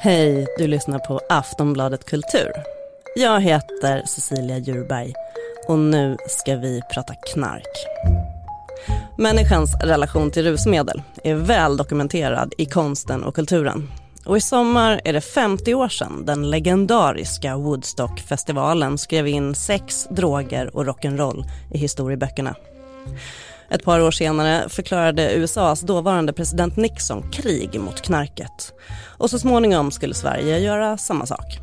Hej, du lyssnar på Aftonbladet Kultur. Jag heter Cecilia Djurberg och nu ska vi prata knark. Människans relation till rusmedel är väl dokumenterad i konsten och kulturen. Och i sommar är det 50 år sedan den legendariska Woodstockfestivalen skrev in sex, droger och rock'n'roll i historieböckerna. Ett par år senare förklarade USAs dåvarande president Nixon krig mot knarket. Och så småningom skulle Sverige göra samma sak.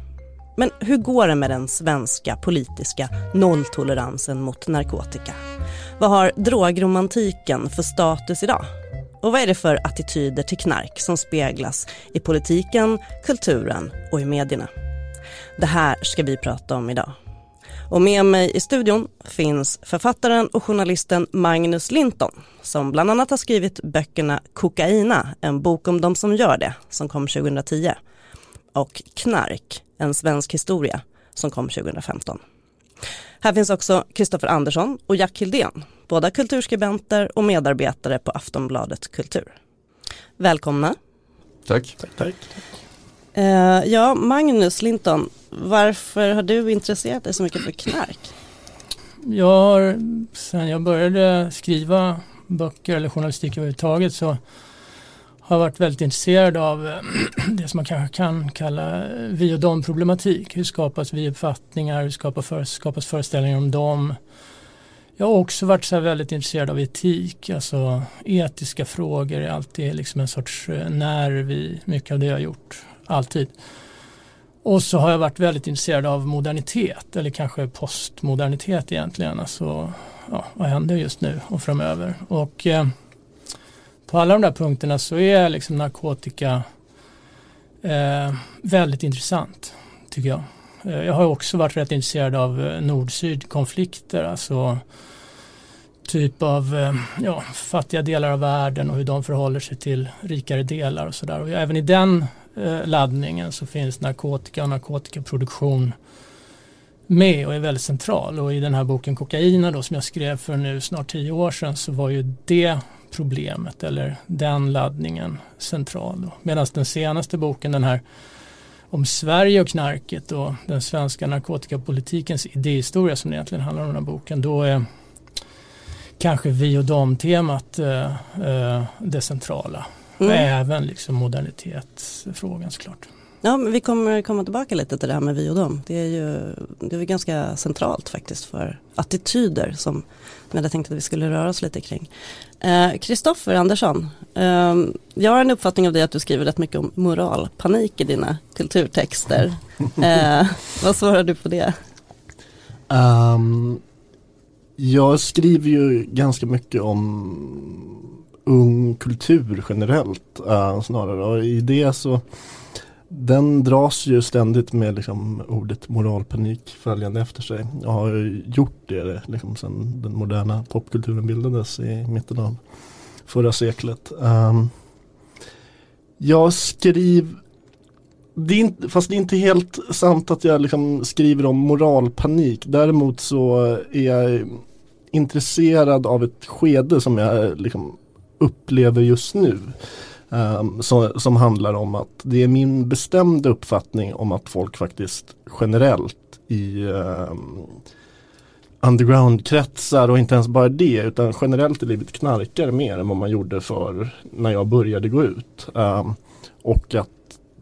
Men hur går det med den svenska politiska nolltoleransen mot narkotika? Vad har drogromantiken för status idag? Och vad är det för attityder till knark som speglas i politiken, kulturen och i medierna? Det här ska vi prata om idag. Och med mig i studion finns författaren och journalisten Magnus Linton som bland annat har skrivit böckerna Kokaina, en bok om de som gör det, som kom 2010 och Knark, en svensk historia, som kom 2015. Här finns också Kristoffer Andersson och Jack Hildén, båda kulturskribenter och medarbetare på Aftonbladet Kultur. Välkomna. Tack. tack, tack. Uh, ja, Magnus Linton, varför har du intresserat dig så mycket för knark? Jag har, sen jag började skriva böcker eller journalistik överhuvudtaget så har jag varit väldigt intresserad av eh, det som man kanske kan kalla vi och dom problematik. Hur skapas vi-uppfattningar, hur skapas, för, skapas föreställningar om dem? Jag har också varit så väldigt intresserad av etik, alltså etiska frågor är alltid liksom en sorts eh, nerv i mycket av det jag har gjort, alltid. Och så har jag varit väldigt intresserad av modernitet eller kanske postmodernitet egentligen. Alltså, ja, vad händer just nu och framöver? Och eh, på alla de där punkterna så är liksom narkotika eh, väldigt intressant tycker jag. Eh, jag har också varit rätt intresserad av eh, nord-syd konflikter, alltså typ av eh, ja, fattiga delar av världen och hur de förhåller sig till rikare delar och sådär. Och även i den Eh, laddningen så finns narkotika och narkotikaproduktion med och är väldigt central. Och i den här boken Kokaina då som jag skrev för nu snart tio år sedan så var ju det problemet eller den laddningen central. Medan den senaste boken, den här om Sverige och knarket och den svenska narkotikapolitikens idéhistoria som det egentligen handlar om den här boken, då är kanske vi och dem-temat eh, eh, det centrala. Mm. Och även liksom modernitetsfrågan såklart. Ja, men vi kommer komma tillbaka lite till det här med vi och dem. Det är ju det är ganska centralt faktiskt för attityder som jag hade tänkt att vi skulle röra oss lite kring. Kristoffer eh, Andersson, eh, jag har en uppfattning av dig att du skriver rätt mycket om moralpanik i dina kulturtexter. eh, vad svarar du på det? Um, jag skriver ju ganska mycket om ung kultur generellt uh, snarare. Och i det så den dras ju ständigt med liksom, ordet moralpanik följande efter sig. Jag har gjort det liksom, sedan den moderna popkulturen bildades i mitten av förra seklet. Um, jag skriver det inte, fast det är inte helt sant att jag liksom skriver om moralpanik. Däremot så är jag intresserad av ett skede som jag liksom upplever just nu. Ehm, um, som, som handlar om att det är min bestämda uppfattning om att folk faktiskt generellt i um, undergroundkretsar och inte ens bara det utan generellt i livet knarkar mer än vad man gjorde för när jag började gå ut. Um, och att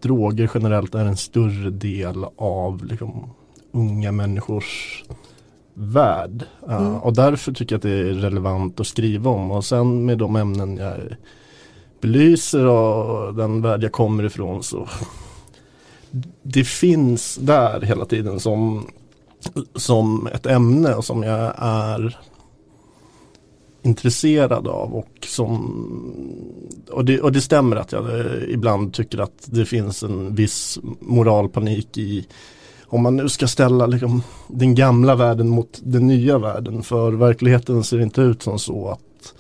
droger generellt är en större del av liksom, unga människors värld. Mm. Och därför tycker jag att det är relevant att skriva om. Och sen med de ämnen jag belyser och den värld jag kommer ifrån så det finns där hela tiden som, som ett ämne och som jag är intresserad av och som och det, och det stämmer att jag ibland tycker att det finns en viss moralpanik i om man nu ska ställa liksom, den gamla världen mot den nya världen. För verkligheten ser inte ut som så att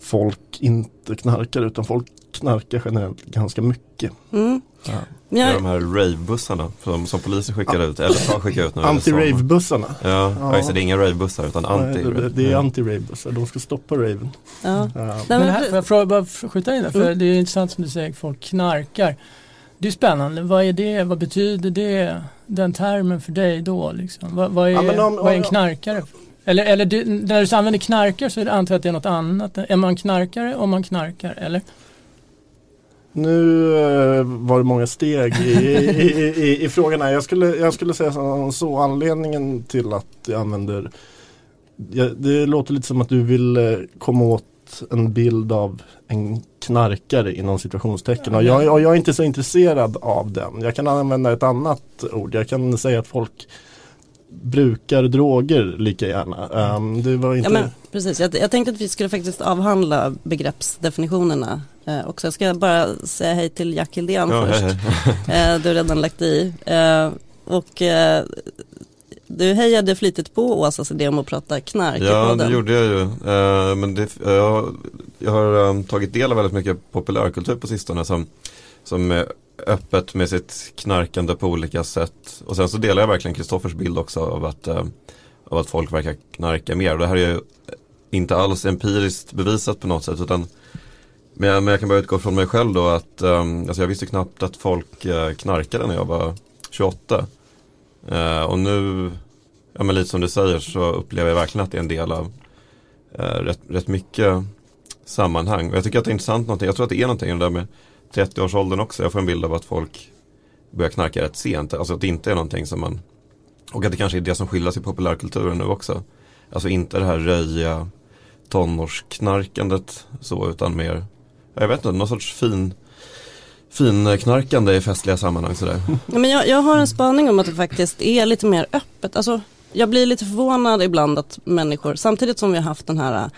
folk inte knarkar utan folk knarkar generellt ganska mycket. Mm. Ja. Det är de här ravebussarna som, som polisen skickar ut, eller tar skickar ut nu. Anti-ravebussarna. Ja, ja. ja det är inga ravebussar utan anti Nej, det, det, är anti-ravebussar, de ska stoppa raven. Ja. Ja. Men här, får jag bara skjuta in där, för mm. det är intressant som du säger, folk knarkar. Det är spännande. Vad är det? Vad betyder det? Den termen för dig då? Liksom? Vad, vad, är, Ja, om, vad är en knarkare? Eller, eller du, när du använder knarkare så är det antar jag att det är något annat. Är man knarkare om man knarkar? Eller? Nu eh, var det många steg i, i, i, i frågorna. Jag skulle, jag skulle säga så, så anledningen till att jag använder Det låter lite som att du vill eh, komma åt en bild av en knarkare inom situationstecken och jag, och jag är inte så intresserad av den. Jag kan använda ett annat ord. Jag kan säga att folk brukar droger lika gärna. Um, det var inte... Ja, men, precis, jag, jag tänkte att vi skulle faktiskt avhandla begreppsdefinitionerna eh, också. Jag ska bara säga hej till Jack Hildén Ja, först. hej, hej. Eh, du har redan lagt i. Eh, och eh, du hejade flitigt på Åsas idé om att prata knark Ja, det gjorde jag ju. Eh, men det, jag, jag har eh, tagit del av väldigt mycket populärkultur på sistone som, som är öppet med sitt knarkande på olika sätt. Och sen så delar jag verkligen Kristoffers bild också av att, eh, av att folk verkar knarka mer. Och det här är ju inte alls empiriskt bevisat på något sätt utan men jag, men jag kan bara utgå från mig själv då att um, alltså jag visste knappt att folk knarkade när jag var 28. Eh, och nu, ja men lite som du säger så upplever jag verkligen att det är en del av eh, rätt, rätt mycket sammanhang. Och jag tycker att det är intressant någonting, jag tror att det är någonting det där med 30-årsåldern också. Jag får en bild av att folk börjar knarka rätt sent. Alltså att det inte är någonting som man, och att det kanske är det som skiljer sig i populärkulturen nu också. Alltså inte det här röjiga tonårsknarkandet så utan mer, jag vet inte, någon sorts fin finknarkande i festliga sammanhang sådär. Ja, men jag, jag har en spaning om att det faktiskt är lite mer öppet. Alltså, jag blir lite förvånad ibland att människor, samtidigt som vi har haft den här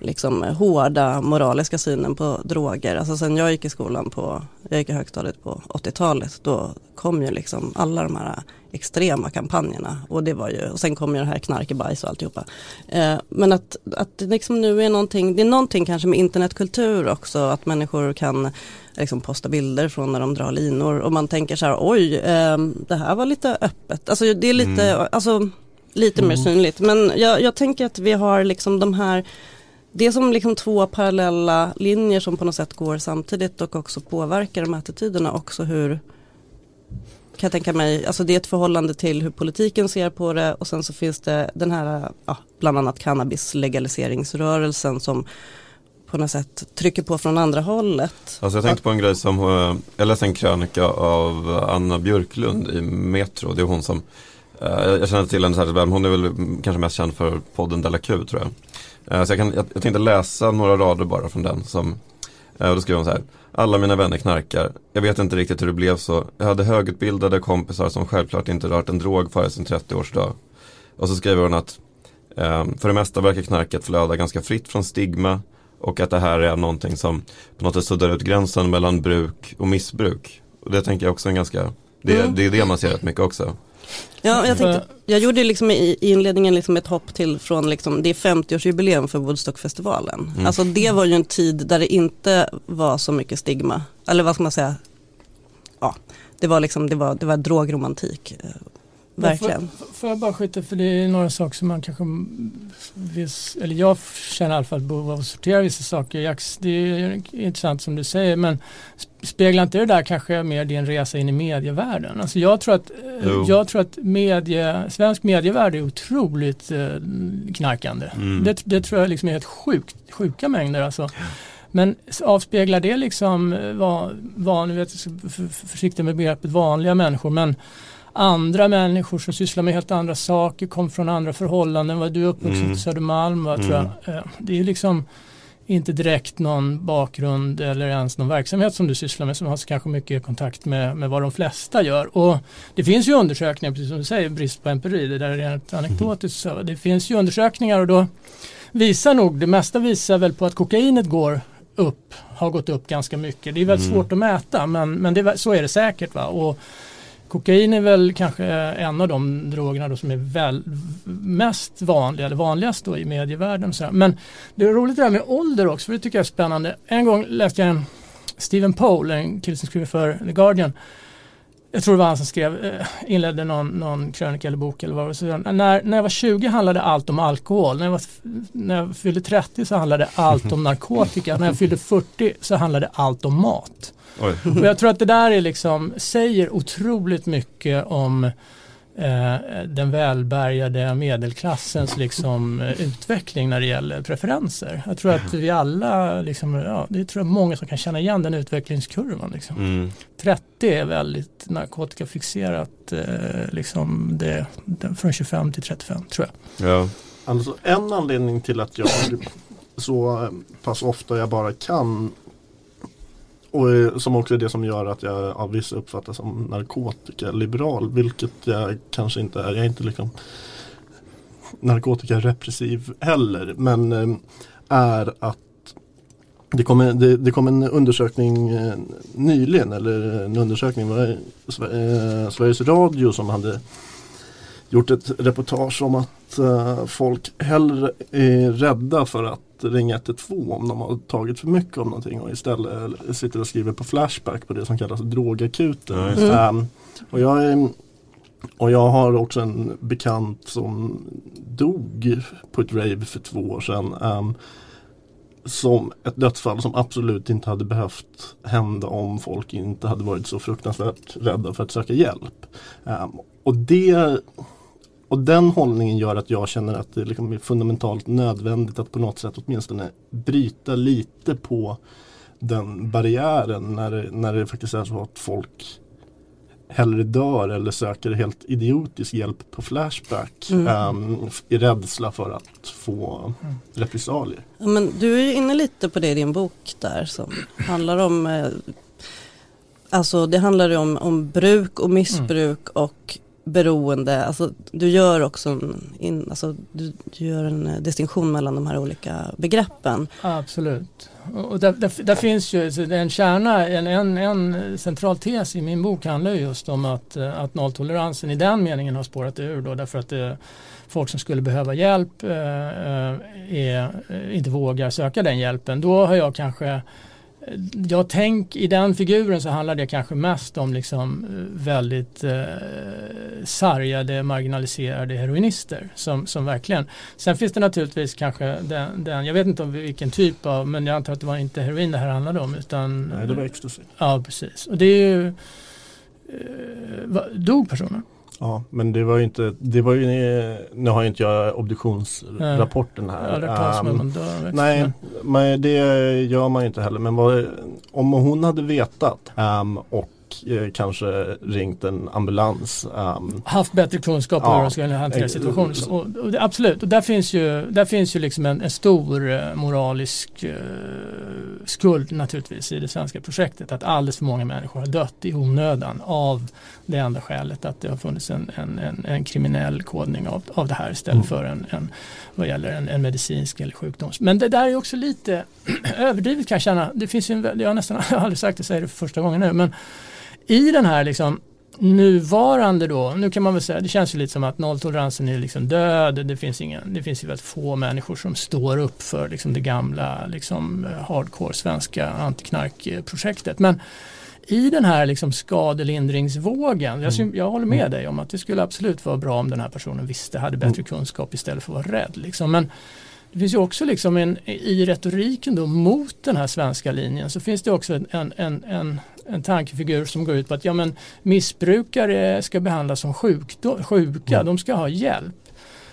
liksom, hårda moraliska synen på droger. Alltså sen jag gick i skolan på, jag gick i högstadiet på 80-talet, då kom ju liksom alla de här extrema kampanjerna. Och det var ju, och sen kom ju det här knarkebajs och alltihopa. Eh, men att, att det liksom nu är någonting, det är någonting kanske med internetkultur också, att människor kan liksom posta bilder från när de drar linor och man tänker så här, oj, eh, det här var lite öppet. Alltså det är lite, Mm. alltså, lite mer synligt. Men jag, jag tänker att vi har liksom de här det är som liksom två parallella linjer som på något sätt går samtidigt och också påverkar de här attityderna också hur kan jag tänka mig, alltså det är ett förhållande till hur politiken ser på det och sen så finns det den här, ja, bland annat cannabislegaliseringsrörelsen som på något sätt trycker på från andra hållet. Alltså jag tänkte på en grej som, eh, jag läste en krönika av eh, Anna Björklund i Metro. Det är hon som, eh, jag känner till henne särskilt väl, men hon är väl kanske mest känd för podden Della Q tror jag. Så jag, kan, jag, jag tänkte läsa några rader bara från den som, och då skriver hon så här. Alla mina vänner knarkar. Jag vet inte riktigt hur det blev så. Jag hade högutbildade kompisar som självklart inte rört en drog före sin 30-årsdag. Och så skriver hon att för det mesta verkar knarket flöda ganska fritt från stigma och att det här är någonting som på något sätt suddar ut gränsen mellan bruk och missbruk. Och det tänker jag också är en ganska, det, Mm. det är det man ser rätt mycket också. Ja, jag, tänkte, jag gjorde liksom i, i inledningen liksom ett hopp till från, liksom, det är 50-årsjubileum för Woodstockfestivalen. Mm. Alltså det var ju en tid där det inte var så mycket stigma. Eller vad ska man säga? Ja, det var liksom, det var, det var drogromantik. Verkligen. Får, får jag bara skjuta, för det är några saker som man kanske viss, eller jag känner i alla fall behov av att sortera vissa saker. Jax, det är intressant som du säger, men speglar inte det där kanske mer din resa in i medievärlden? Alltså jag tror att, eh, Jo. jag tror att medie, svensk medievärld är otroligt eh, knarkande. Mm. Det, det tror jag liksom är helt sjukt, sjuka mängder alltså. Men avspeglar det liksom, eh, van, van, jag vet, jag försiktig med begreppet vanliga människor, men andra människor som sysslar med helt andra saker, kom från andra förhållanden, du är uppvuxen Mm. på Södermalm, va, tror jag. Eh, Det är liksom inte direkt någon bakgrund eller ens någon verksamhet som du sysslar med som har kanske mycket kontakt med, med vad de flesta gör. Och det finns ju undersökningar, precis som du säger, brist på empiri, det där är rent anekdotiskt. Så det finns ju undersökningar och då visar nog, det mesta visar väl på att kokainet går upp, har gått upp ganska mycket. Det är väldigt Mm. svårt att mäta men, men det, så är det säkert. Va? Och kokain är väl kanske en av de drogerna då som är väl, mest vanliga, eller vanligast då i medievärlden. Så här. Men det är roligt det där med ålder också, för det tycker jag är spännande. En gång läste jag en Stephen Pohl, en kille som skriver för The Guardian. jag tror det var han som skrev, eh, inledde någon, någon krönika eller bok eller vad det var. När, när jag var 20 handlade allt om alkohol. När jag, var, när jag fyllde 30 så handlade allt om narkotika. när jag fyllde 40 så handlade allt om mat. Oj. Och jag tror att det där är liksom, säger otroligt mycket om eh, den välbärgade medelklassens liksom, eh, utveckling när det gäller preferenser. Jag tror att vi alla, liksom, ja, det tror jag många som kan känna igen den utvecklingskurvan. Liksom. Mm. 30 är väldigt narkotikafixerat, eh, liksom det, det, från 25 till 35 tror jag. Ja. Alltså en anledning till att jag så pass ofta jag bara kan och eh, som också är det som gör att jag av vissa uppfattas som narkotikaliberal, vilket jag kanske inte är. Jag är inte liksom narkotikarepressiv heller, men eh, är att det kom, en, det, det kom en undersökning eh, nyligen, eller en undersökning var Sveriges Radio som hade gjort ett reportage om att folk hellre är rädda för att ringa 112 om de har tagit för mycket av någonting och istället sitter och skriver på Flashback på det som kallas drogakuten. Ehm, och, jag är, och jag har också en bekant som dog på ett rave för två år sedan. ehm, som ett dödsfall som absolut inte hade behövt hända om folk inte hade varit så fruktansvärt rädda för att söka hjälp. Ehm, och det och den hållningen gör att jag känner att det liksom är fundamentalt nödvändigt att på något sätt åtminstone bryta lite på den barriären när det, när det faktiskt är så att folk hellre dör eller söker helt idiotisk hjälp på Flashback Mm. ehm, i rädsla för att få repressalier. Ja, men du är ju inne lite på det i din bok där som handlar om eh, Alltså det handlar ju om, om bruk och missbruk och beroende. Alltså du gör också en, in, alltså, du, du gör en eh, distinktion mellan de här olika begreppen. Absolut. Och där, där, där finns ju en kärna, en, en, en central tes i min bok handlar just om att, eh, att nolltoleransen i den meningen har spårat ur då därför att det, folk som skulle behöva hjälp eh, är, inte vågar söka den hjälpen. Då har jag kanske eh, jag tänk, I den figuren så handlar det kanske mest om liksom eh, väldigt eh, sargade, marginaliserade heroinister som, som verkligen Sen finns det naturligtvis kanske den, den, jag vet inte om vilken typ av, men jag antar att det var inte heroin det här handlade om utan Nej, det var ecstasy. Ja precis och det är ju eh, Dog personen? Ja, men det var ju inte, det var ju, nu har ju inte jag obduktionsrapporten här. Ja, man dör av Nej, men- det gör man ju inte heller. Men vad, om hon hade vetat ehm, och kanske ringt en ambulans. ehm, haft bättre kunskap om Ja, hur de skulle hantera situationen. Och, och det, absolut, och där finns ju, där finns ju liksom en, en stor eh, moralisk eh, skuld naturligtvis i det svenska projektet. Att alldeles för många människor har dött i onödan av det enda skälet att det har funnits en, en, en, en kriminell kodning av, av det här istället Mm. för en, en, vad gäller en, en medicinsk eller sjukdoms. Men det där är också lite överdrivet kan jag känna. Det finns ju en, jag har nästan aldrig sagt det, säger det för första gången nu. Men i den här liksom nuvarande då, nu kan man väl säga, det känns ju lite som att nolltoleransen är liksom död. Det finns, ingen, det finns ju väldigt få människor som står upp för liksom det gamla liksom eh, hardcore svenska antiknarkprojektet. Men i den här liksom skadelindringsvågen, jag, syn- jag håller med dig om att det skulle absolut vara bra om den här personen visste, hade bättre kunskap istället för att vara rädd. Liksom. Men det finns ju också liksom en, i retoriken då mot den här svenska linjen så finns det också en, en, en, en, tankefigur som går ut på att ja, men missbrukare ska behandlas som sjukdo, sjuka, de ska ha hjälp.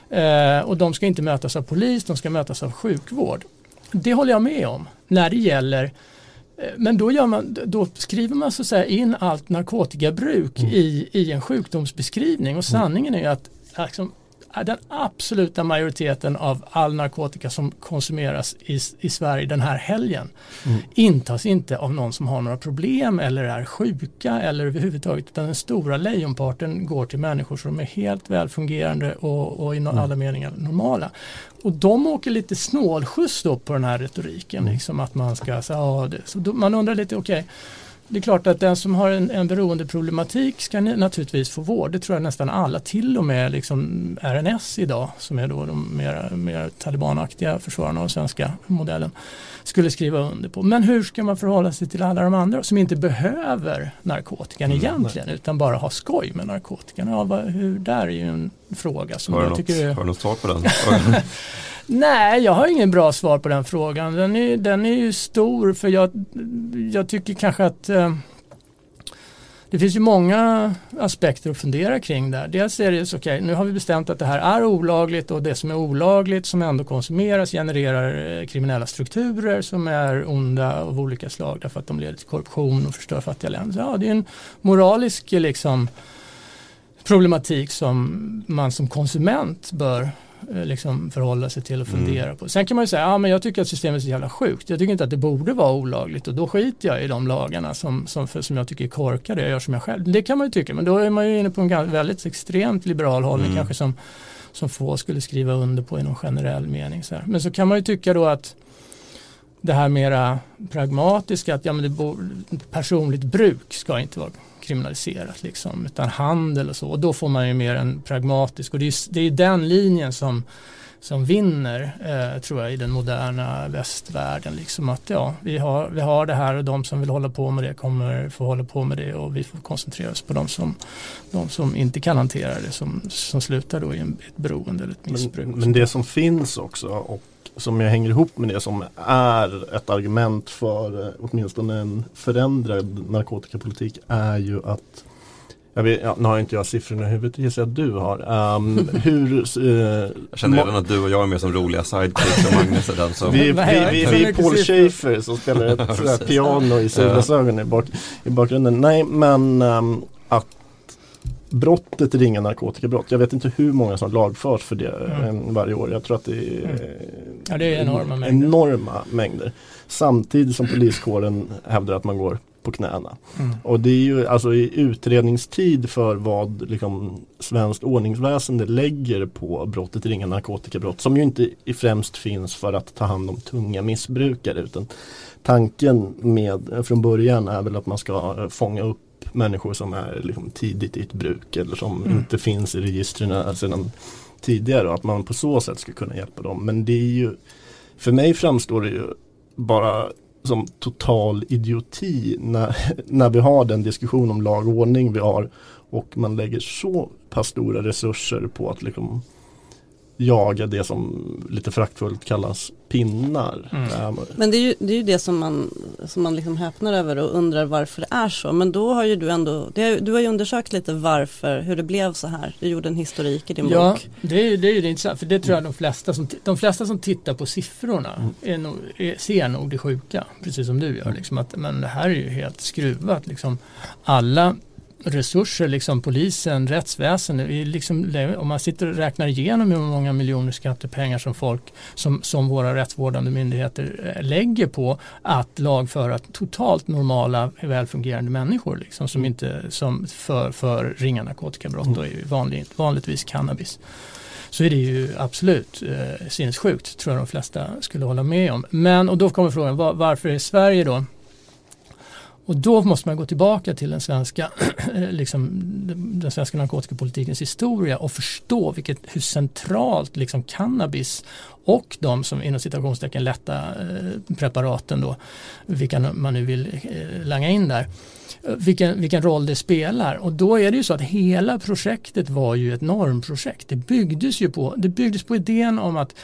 Eh, och de ska inte mötas av polis, de ska mötas av sjukvård. Det håller jag med om när det gäller eh, men då, gör man, då skriver man så att säga in allt narkotikabruk i, i en sjukdomsbeskrivning. Och sanningen är ju att liksom, den absoluta majoriteten av all narkotika som konsumeras i, i Sverige den här helgen intas inte av någon som har några problem eller är sjuka eller överhuvudtaget utan den stora lejonparten går till människor som är helt välfungerande och, och i no- alla meningar normala. Och de åker lite snålskjuts då på den här retoriken, liksom att man ska säga, ja, det. så då, man undrar lite, okej, det är klart att den som har en, en beroendeproblematik ska naturligtvis få vård. Det tror jag nästan alla, till och med liksom RNS idag som är då de mer, mer talibanaktiga försvararna av den svenska modellen skulle skriva under på. Men hur ska man förhålla sig till alla de andra som inte behöver narkotikan mm, egentligen nej. utan bara har skoj med narkotikan? Ja, vad, hur, där är ju en fråga som har jag tycker något, Har du något svar på den? Nej, jag har ingen bra svar på den frågan. Den är, den är ju stor för jag, jag tycker kanske att eh, det finns ju många aspekter att fundera kring där. Dels är det så, okej, okay, nu har vi bestämt att det här är olagligt och det som är olagligt som ändå konsumeras genererar eh, kriminella strukturer som är onda av olika slag därför att de leder till korruption och förstör fattiga länder. Ja, det är en moralisk liksom, problematik som man som konsument bör liksom förhålla sig till och mm. fundera mm. på. Sen kan man ju säga, ja men jag tycker att systemet är så jävla sjukt. Jag tycker inte att det borde vara olagligt och då skiter jag i de lagarna som, som, för, som jag tycker är korkade. Jag gör som jag själv. Det kan man ju tycka, men då är man ju inne på en väldigt extremt liberal hållning mm. kanske som, som få skulle skriva under på i någon generell mening. Så här. Men så kan man ju tycka då att det här mera pragmatiska, att ja, men det personligt bruk ska inte vara kriminaliserat liksom, utan handel och så. Och då får man ju mer en pragmatisk och det är, det är den linjen som, som vinner eh, tror jag i den moderna västvärlden. Liksom att ja, vi har, vi har det här och de som vill hålla på med det kommer få hålla på med det och vi får koncentrera oss på de som, de som inte kan hantera det som, som slutar då i en, ett beroende eller ett missbruk. Men, men det som finns också och som jag hänger ihop med det som är ett argument för eh, åtminstone en förändrad narkotikapolitik är ju att jag vet, ja, nu har inte jag siffrorna i huvudet, gissar att du har. Um, hur, uh, jag känner redan att du och jag är med som roliga sidekicks och Magnus är den som Vi, vi, vi, vi är Paul Schaefer som spelar ett piano i solglasögon i, bak, i bakgrunden. Nej men um, brottet ringa narkotikabrott. Jag vet inte hur många som lagförs för det mm. varje år. Jag tror att det är, mm. ja, det är enorma, mängder. enorma mängder. Samtidigt som poliskåren hävdar att man går på knäna. Mm. Och det är ju alltså i utredningstid för vad liksom, svenskt ordningsväsende lägger på brottet ringa narkotikabrott som ju inte i främst finns för att ta hand om tunga missbrukare utan tanken med från början är väl att man ska fånga upp människor som är liksom tidigt i ett bruk eller som mm. inte finns i registren sedan tidigare och att man på så sätt ska kunna hjälpa dem. Men det är ju, för mig framstår det ju bara som total idioti när, när vi har den diskussion om lag och ordning vi har och man lägger så pass stora resurser på att liksom jaga det som lite fraktfullt kallas pinnar. Mm. Men det är ju det, är ju det som man, som man liksom häpnar över och undrar varför det är så. Men då har ju du ändå, det, du har ju undersökt lite varför, hur det blev så här. Du gjorde en historik i din ja, bok. Ja, det är, det är ju det intressant. För det tror jag de flesta som, de flesta som tittar på siffrorna mm. är nog, är, ser nog det sjuka. Precis som du gör. Liksom att, men det här är ju helt skruvat. Liksom. Alla resurser, liksom polisen, rättsväsendet. Liksom, om man sitter och räknar igenom hur många miljoner skattepengar som folk, som, som våra rättsvårdande myndigheter eh, lägger på att lagföra totalt normala, välfungerande människor liksom, som inte, som för, för ringa narkotikabrott och vanligt, vanligtvis cannabis så är det ju absolut eh, sinnessjukt, tror jag de flesta skulle hålla med om. Men, och då kommer frågan, var, varför är Sverige då och då måste man gå tillbaka till den svenska, eh, liksom, den svenska narkotikapolitikens historia och förstå vilket, hur centralt liksom, cannabis och de som inom citationstecken lätta eh, preparaten då, vilka man nu vill eh, langa in där, eh, vilken, vilken roll det spelar. Och då är det ju så att hela projektet var ju ett normprojekt. Det byggdes ju på, det byggdes på idén om att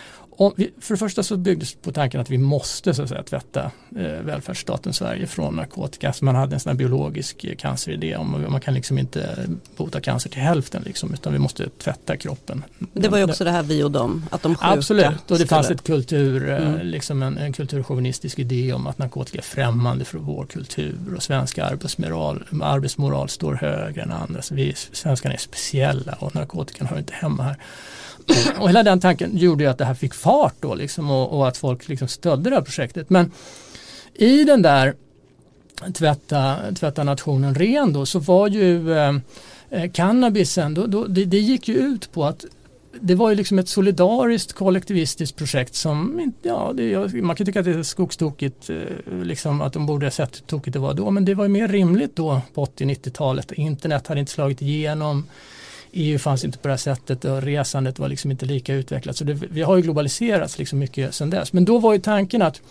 vi, för det första så byggdes på tanken att vi måste så att säga, tvätta eh, välfärdsstaten Sverige från narkotika. Så man hade en sån här biologisk eh, canceridé om man kan liksom inte bota cancer till hälften liksom, utan vi måste tvätta kroppen. Det var ju också det här vi och dem, att de sjuka Absolut, och det fanns ett kultur, eh, mm. liksom en, en kulturchauvinistisk idé om att narkotika är främmande för vår kultur och svenska arbetsmoral, arbetsmoral står högre än andra. Så vi svenskarna är speciella och narkotikan hör inte hemma här och hela den tanken gjorde ju att det här fick fart då liksom och, och att folk liksom stödde det här projektet. Men i den där tvätta, tvätta nationen ren då så var ju eh, eh cannabisen, då, då, det, det, gick ju ut på att det var ju liksom ett solidariskt kollektivistiskt projekt som, ja, det, man kan tycka att det är skogstokigt, eh, liksom att de borde ha sett hur tokigt det var då, men det var ju mer rimligt då på 80-90-talet. Internet hade inte slagit igenom, EU fanns inte på det här sättet och resandet var liksom inte lika utvecklat. Så det, vi har ju globaliserats liksom mycket sedan dess. Men då var ju tanken att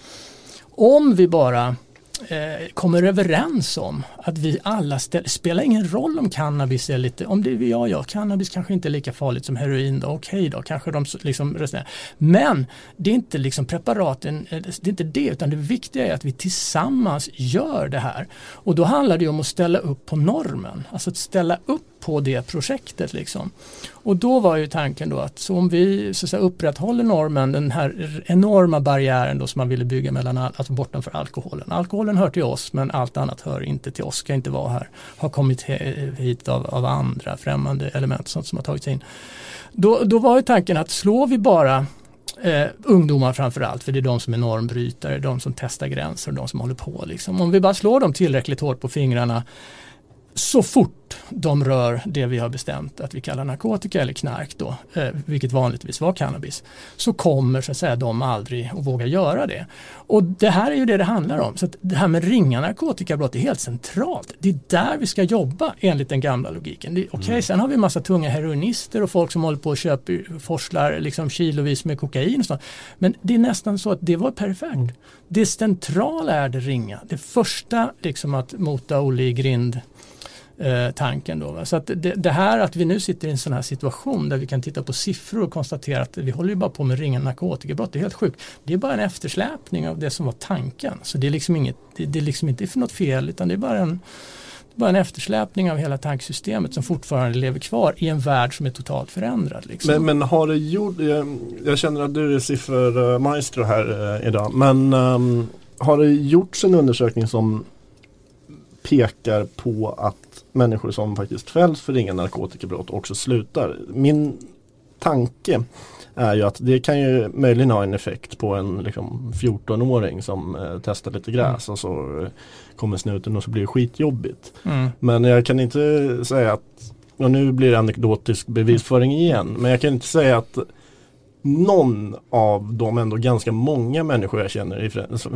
om vi bara eh, kommer överens om att vi alla ställer, spelar ingen roll om cannabis är lite, om det är ja, ja, cannabis kanske inte är lika farligt som heroin då, okej okay då, kanske de liksom resonerar. Men det är inte liksom preparaten, eh, det är inte det, utan det viktiga är att vi tillsammans gör det här. Och då handlar det om att ställa upp på normen, alltså att ställa upp på det projektet. Liksom. Och då var ju tanken då att så om vi så att säga, upprätthåller normen, den här enorma barriären då som man ville bygga mellan, alltså bortanför alkoholen. Alkoholen hör till oss men allt annat hör inte till oss, ska inte vara här. Har kommit hit av, av andra främmande element sånt som har tagits in. Då, då var ju tanken att slår vi bara Eh, ungdomar framförallt, för det är de som är normbrytare, de som testar gränser, de som håller på. Liksom. Om vi bara slår dem tillräckligt hårt på fingrarna så fort de rör det vi har bestämt att vi kallar narkotika eller knark då, eh, vilket vanligtvis var cannabis, så kommer så att säga de aldrig att våga göra det. Och det här är ju det det handlar om. Så det här med ringa narkotikabrott är helt centralt. Det är där vi ska jobba enligt den gamla logiken. Okej, okay, mm. sen har vi massa tunga heroinister och folk som håller på och köper, forslar liksom kilovis med kokain och sånt. Men det är nästan så att det var perifert. Mm. Det centrala är det ringa. Det första liksom att mota Olle i grind eh, tanken. Då, Så att det, det, här att vi nu sitter i en sån här situation där vi kan titta på siffror och konstatera att vi håller ju bara på med ringa narkotikabrott. Det är helt sjukt. Det är bara en eftersläpning av det som var tanken. Så det är liksom, inget, det, det är liksom inte för något fel utan det är bara en bara en eftersläpning av hela tanksystemet som fortfarande lever kvar i en värld som är totalt förändrad. Liksom. Men, men, har det gjort, jag, jag, känner att du är siffermaestro eh, här eh, idag, men um, har det gjorts en undersökning som pekar på att människor som faktiskt fälls för ringa narkotikabrott också slutar. Min tanke är ju att det kan ju möjligen ha en effekt på en liksom, 14-åring som eh, testar lite gräs mm. och så eh, kommer snuten och så blir det skitjobbigt. Mm. Men jag kan inte säga att, och nu blir det anekdotisk bevisföring igen, men jag kan inte säga att någon av de ändå ganska många människor jag känner i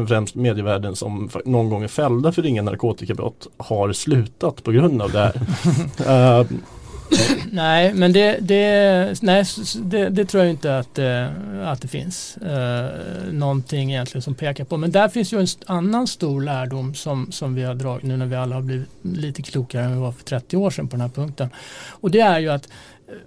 främst medievärlden som någon gång är fällda för ringa narkotikabrott har slutat på grund av det här. uh, nej, men det, det, nej, det, det, tror jag inte att, uh, att det finns uh, någonting egentligen som pekar på. Men där finns ju en annan stor lärdom som, som vi har dragit nu när vi alla har blivit lite klokare än vi var för 30 år sedan på den här punkten. Och det är ju att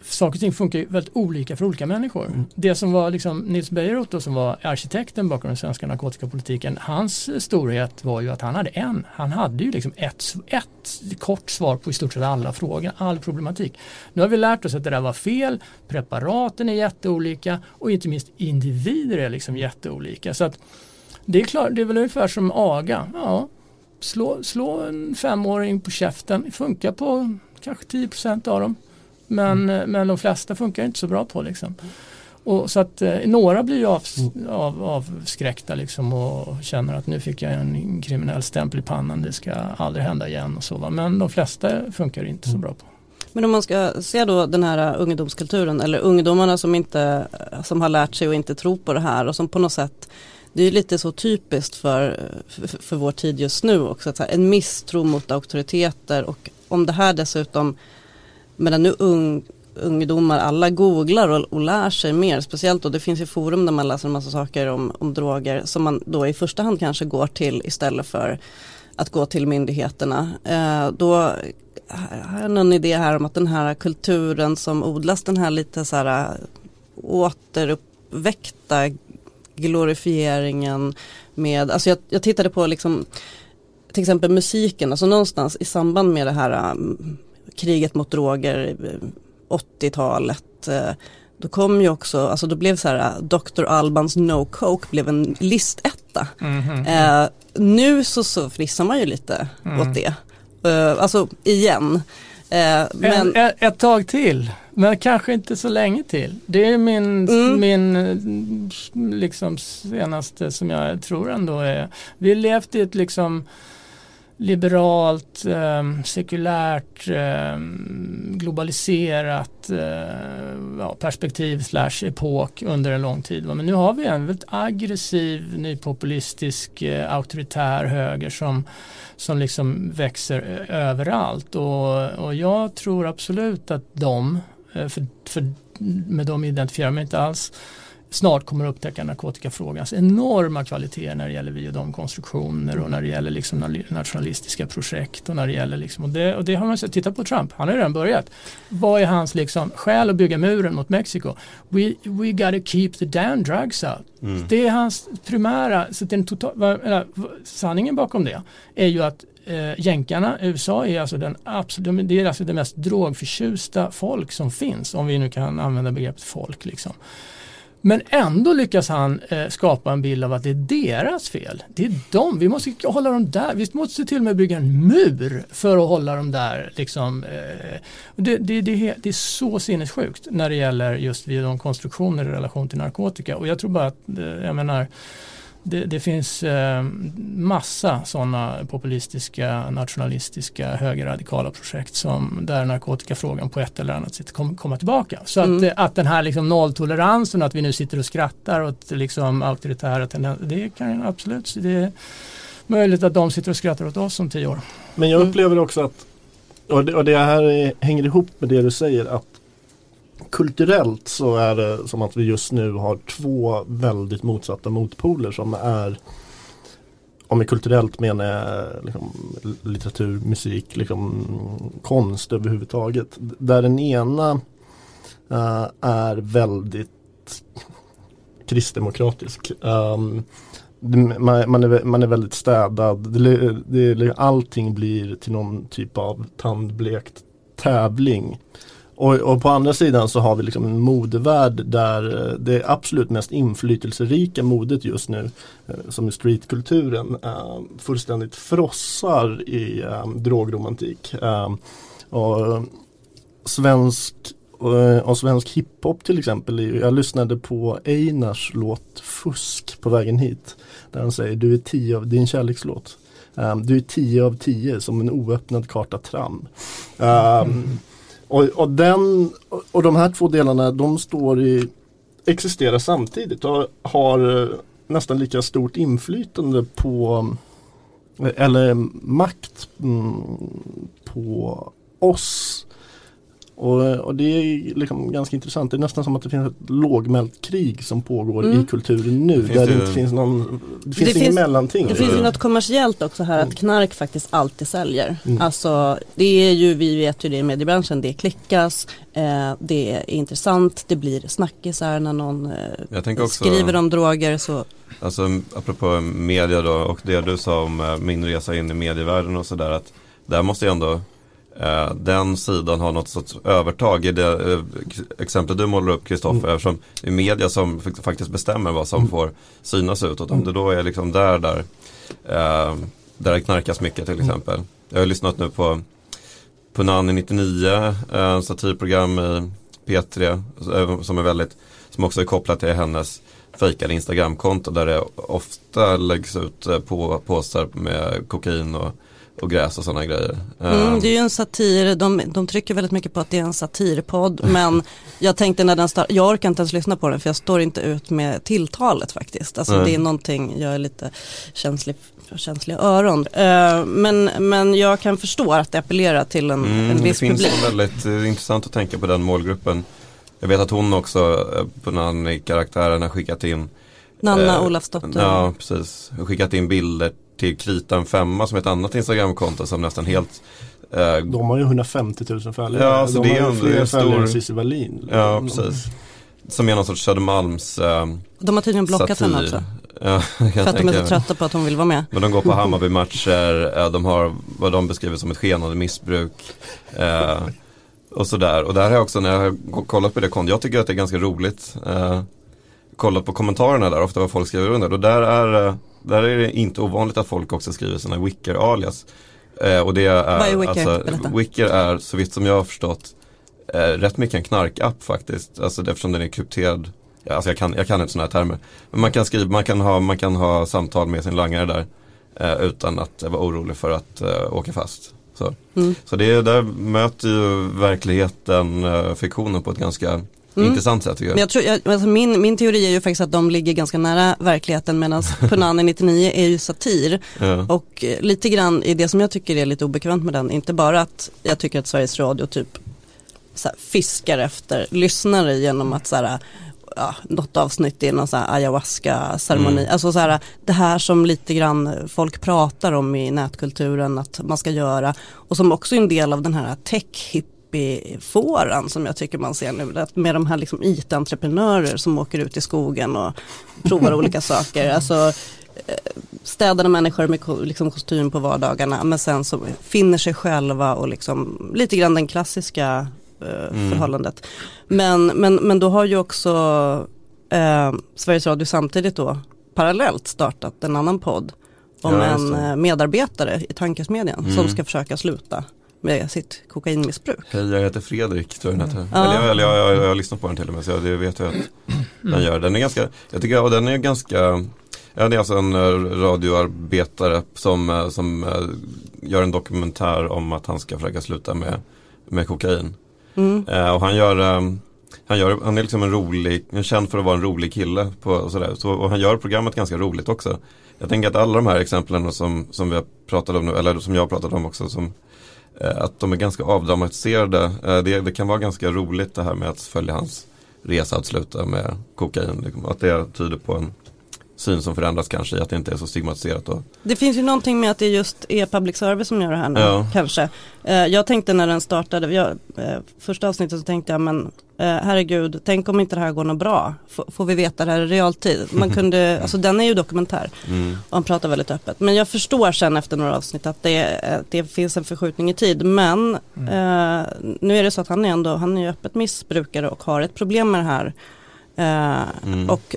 saker och ting funkar ju väldigt olika för olika människor. Mm. Det som var liksom Nils Bejerot som var arkitekten bakom den svenska narkotikapolitiken, hans storhet var ju att han hade en, han hade ju liksom ett, ett kort svar på i stort sett alla frågor, all problematik. Nu har vi lärt oss att det där var fel, preparaten är jätteolika och inte minst individer är liksom jätteolika. Så att det är klart, det är väl ungefär som aga. Ja, slå, slå en femåring på käften, det funkar på kanske 10% av dem. Men, mm. men de flesta funkar inte så bra på liksom. Och så att eh, några blir av, mm. av, avskräckta liksom och känner att nu fick jag en kriminell stämpel i pannan, det ska aldrig hända igen och så. Va? Men de flesta funkar inte så mm. bra på. Men om man ska se då den här ungdomskulturen eller ungdomarna som inte som har lärt sig och inte tror på det här och som på något sätt det är lite så typiskt för, för, för vår tid just nu också. Att en misstro mot auktoriteter och om det här dessutom Medan nu ung, ungdomar, alla googlar och, och lär sig mer. Speciellt då, det finns ju forum där man läser en massa saker om, om droger som man då i första hand kanske går till istället för att gå till myndigheterna. Eh, då har jag någon idé här om att den här kulturen som odlas, den här lite så här eh, återuppväckta glorifieringen med, alltså jag, jag tittade på liksom till exempel musiken, alltså någonstans i samband med det här eh, kriget mot droger, 80-talet. Eh, då kom ju också, alltså då blev så här, eh, Dr. Albans No Coke blev en listetta. Mm -hmm. eh, nu så, så frissar man ju lite mm. åt det. Eh, alltså igen. Eh, men... ett, ett tag till, men kanske inte så länge till. Det är min, mm. min liksom senaste som jag tror ändå är, vi levt i ett liksom liberalt, eh, sekulärt, eh, globaliserat eh, ja, perspektiv slash epok under en lång tid. Men nu har vi en väldigt aggressiv, nypopulistisk, eh, auktoritär höger som, som liksom växer överallt. Och, och jag tror absolut att de, eh, för, för med dem identifierar jag mig inte alls, snart kommer att upptäcka narkotikafrågans enorma kvaliteter när det gäller vi och de konstruktioner och när det gäller liksom nationalistiska projekt och när det gäller liksom, och det, och det har man sett, titta på Trump, han har ju redan börjat. Vad är hans liksom skäl att bygga muren mot Mexiko? We, we gotta keep the damn drugs out. Mm. Det är hans primära, så den total, sanningen bakom det är ju att eh, jänkarna, USA är alltså den absolut, det är alltså det mest drogförtjusta folk som finns om vi nu kan använda begreppet folk liksom. Men ändå lyckas han eh, skapa en bild av att det är deras fel. Det är de, vi måste hålla dem där. Vi måste till och med bygga en mur för att hålla dem där. Liksom, eh, det, det, det, det, är så sinnessjukt när det gäller just vid de konstruktioner i relation till narkotika. Och jag tror bara att, eh, jag menar, det, det, finns eh, massa sådana populistiska, nationalistiska, högerradikala projekt som där narkotikafrågan på ett eller annat sätt kommer komma tillbaka. Så mm. att, eh, att den här liksom nolltoleransen, att vi nu sitter och skrattar åt liksom auktoritära tendenser, det kan absolut, det är möjligt att de sitter och skrattar åt oss om tio år. Men jag upplever också att, och det, och det här hänger ihop med det du säger, att kulturellt så är det som att vi just nu har två väldigt motsatta motpoler som är om jag kulturellt menar jag liksom, litteratur, musik, liksom, konst överhuvudtaget. Där den ena uh, är väldigt kristdemokratisk. Um, man, man, är, man är väldigt städad. Det, det, allting blir till någon typ av tandblekt tävling. Och, och, på andra sidan så har vi liksom en modevärld där eh, det absolut mest inflytelserika modet just nu eh, som är streetkulturen eh, fullständigt frossar i drogromantik. Och svensk och, svensk hiphop till exempel. Jag lyssnade på Einars låt Fusk på vägen hit. Där han säger du är tio av, din kärlekslåt. Um, du är tio av tio som en oöppnad karta tram. Um, och, och, den, och de här två delarna de står i, existerar samtidigt och har eh, nästan lika stort inflytande på eh, eller makt mm, på oss och, och, det är liksom ganska intressant. Det är nästan som att det finns ett lågmält krig som pågår mm. i kulturen nu. Där det, inte finns någon, det finns det inget mellanting. Det finns ju något kommersiellt också här att mm. knark faktiskt alltid säljer. Mm. Alltså det är ju, vi vet ju det i mediebranschen, det klickas, eh, det är intressant, det blir snackisar när någon eh, också, skriver om droger. Så. Alltså apropå media då och det du sa om eh, min resa in i medievärlden och sådär att där måste jag ändå den sidan har något sorts övertag i det eh, exemplet du målar upp Kristoffer mm. eftersom det är media som faktiskt bestämmer vad som mm. får synas utåt. Om mm. det då är liksom där, där, eh, där det knarkas mycket till mm. exempel. Jag har lyssnat nu på Punani 99, eh, satirprogram i P3 som är väldigt, som också är kopplat till hennes fejkade Instagramkonto där det ofta läggs ut på påsar med kokain och och gräs och sådana grejer. Mm, det är ju en satir, de, de trycker väldigt mycket på att det är en satirpodd men jag tänkte när den startade, jag orkar inte ens lyssna på den för jag står inte ut med tilltalet faktiskt. Alltså mm. det är någonting, jag är lite känslig för känsliga öron. Uh, men, men jag kan förstå att det appellerar till en, mm, en viss publik. Det finns publik. väldigt uh, intressant att tänka på den målgruppen. Jag vet att hon också på någon karaktären har skickat in Nanna Olafsdotter. Ja, precis. Skickat in bilder till Kritan femma som är ett annat Instagramkonto som nästan helt eh, De har ju 150 000 följare. Ja, så de det är ju fler följare än Cissi Wallin. Ja, precis. Som är någon sorts Södermalms eh, De har tydligen blockat henne också. Ja, För att de är så trötta på att hon vill vara med. Men de går på Hammarby-matcher, de har vad de beskriver som ett skenande missbruk. Eh, och sådär. Och där har jag också när jag har kollat på det kontot, jag tycker att det är ganska roligt. Eh, kollat på kommentarerna där, ofta vad folk skriver under. Och där är eh, där är det inte ovanligt att folk också skriver sina Wicker-alias. Eh, och det är, Vad är Wicker? Alltså, Wicker är, så vitt som jag har förstått, eh, rätt mycket en knarkapp faktiskt. Alltså eftersom den är krypterad. Ja, alltså jag, kan, jag kan inte sådana här termer. Men man kan skriva, man kan ha, man kan ha samtal med sin langare där. Eh, utan att vara orolig för att eh, åka fast. Så, Mm. så det, där möter ju verkligheten uh, fiktionen på ett ganska intressant sätt tycker jag. Men jag tror, jag, alltså min, min teori är ju faktiskt att de ligger ganska nära verkligheten medan Punani 99 är ju satir. Ja. Och eh, lite grann i det som jag tycker är lite obekvämt med den, inte bara att jag tycker att Sveriges Radio typ här, fiskar efter lyssnare genom att så här, ja, något avsnitt i någon så här ayahuasca-ceremoni. Mm. Alltså så här, det här som lite grann folk pratar om i nätkulturen att man ska göra och som också är en del av den här tech fåran som jag tycker man ser nu. Att med de här liksom IT-entreprenörer som åker ut i skogen och provar olika saker. Alltså eh, städade människor med liksom kostym på vardagarna men sen så finner sig själva och liksom lite grann den klassiska eh, Mm. förhållandet. Men, men, men då har ju också eh, Sveriges Radio samtidigt då parallellt startat en annan podd om Ja, en eh, medarbetare i tankesmedjan Mm. som ska försöka sluta med sitt kokainmissbruk. Hej, jag heter Fredrik, tror jag heter. Ja. Eller, jag, eller jag, jag, jag har lyssnat på den till och med, så jag, vet jag att den gör. Den är ganska, jag tycker, och den är ganska, ja, det är alltså en eh, radioarbetare som, eh, som eh, gör en dokumentär om att han ska försöka sluta med, med kokain. Mm. Eh, och han gör, han, gör, han är liksom en rolig, han är känd för att vara en rolig kille. På, och, sådär. Så, och han gör programmet ganska roligt också. Jag tänker att alla de här exemplen som, som vi har pratat om nu, eller som jag har pratat om också, som, att de är ganska avdramatiserade. Eh, det, det kan vara ganska roligt det här med att följa hans resa att sluta med kokain. Liksom. Att det tyder på en syn som förändras kanske i att det inte är så stigmatiserat. Och, Det finns ju någonting med att det just är public service som gör det här nu, Ja. kanske. Eh, jag tänkte när den startade, jag, eh, första avsnittet så tänkte jag men eh, herregud, tänk om inte det här går något bra. F- får vi veta det här i realtid? Man kunde, alltså den är ju dokumentär mm, och han pratar väldigt öppet. Men jag förstår sen efter några avsnitt att det, eh, det finns en förskjutning i tid. Men eh, nu är det så att han är ändå, han är öppet missbrukare och har ett problem med det här. Eh, Mm. Och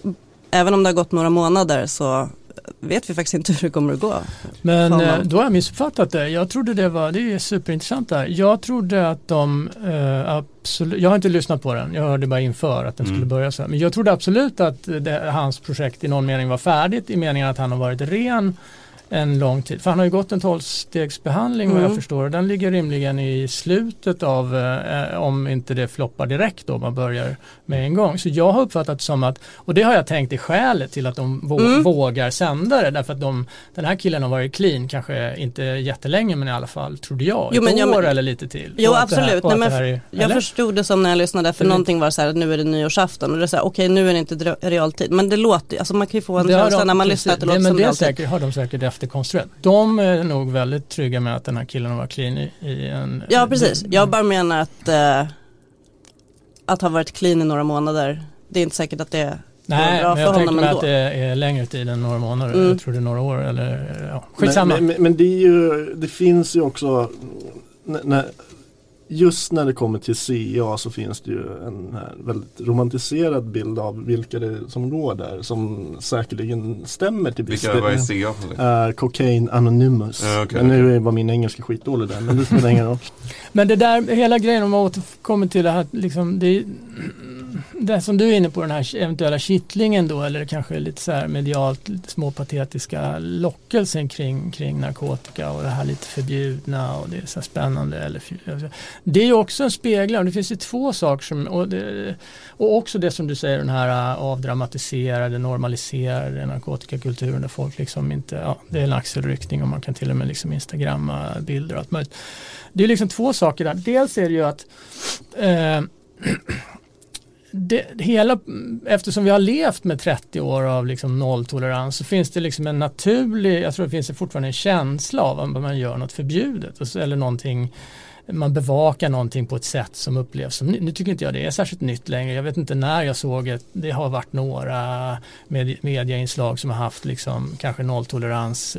även om det har gått några månader så vet vi faktiskt inte hur det kommer att gå. Men eh, då har jag missuppfattat det. Jag trodde det var, det är superintressant där. Jag trodde att de eh, absolut, jag har inte lyssnat på den, jag hörde bara inför att den Mm. skulle börja så här. Men jag trodde absolut att det, hans projekt i någon mening var färdigt i meningen att han har varit ren en lång tid. För han har ju gått en tolvstegsbehandling vad jag Mm. förstår. Den ligger rimligen i slutet av, eh, om inte det floppar direkt då, om man börjar med en gång. Så jag har uppfattat det som att, och det har jag tänkt är skälet till att de vå- Mm. vågar sända det. Därför att de, den här killen har varit clean, kanske inte jättelänge men i alla fall, trodde jag, Jo, ett men år men- eller lite till. Jo, här- absolut. att Nej, men här Jag förstod det som när jag lyssnade för Eller- någonting var så här, nu är det nyårsafton och det är så här, okej nu är det inte realtid. Men det låter ju, alltså man kan ju få en känsla när man lyssnar att det låter men som det realtid. säkert, har de säkert efterkonstruerat. De är nog väldigt trygga med att den här killen har varit clean i, i en... Ja precis, jag bara menar att eh, att ha varit clean i några månader, det är inte säkert att det Nej, bra men för jag tänker honom mig att det är längre tid än några månader. Mm. Jag tror det är några år eller ja, skitsamma. Men, men, men det är ju, det finns ju också, när, just när det kommer till CA så finns det ju en här väldigt romantiserad bild av vilka det är som går där som säkerligen stämmer till viss vilka, vad är del. CA för? Uh, Cocaine Anonymous. Ja, okej, men nu var min engelska skitdålig där men det spelar ingen roll. Men det där, hela grejen om man återkommer till det här, liksom, det, det som du är inne på, den här eventuella kittlingen då, eller kanske lite så här medialt lite småpatetiska lockelsen kring, kring narkotika och det här lite förbjudna och det är så här spännande. Eller, för- det är ju också en speglar, det finns ju två saker som, och, det, och också det som du säger, den här äh, avdramatiserade, normaliserade narkotikakulturen där folk liksom inte, ja, det är en axelryckning och man kan till och med liksom instagramma bilder och allt möjligt. Det är liksom två saker där. Dels är det ju att eh, det, hela, eftersom vi har levt med 30 år av liksom nolltolerans så finns det liksom en naturlig, jag tror det finns fortfarande en känsla av att man gör något förbjudet eller någonting man bevakar någonting på ett sätt som upplevs som nytt. Nu tycker inte jag det är särskilt nytt längre. Jag vet inte när jag såg det. Det har varit några med, medieinslag som har haft liksom kanske nolltolerans,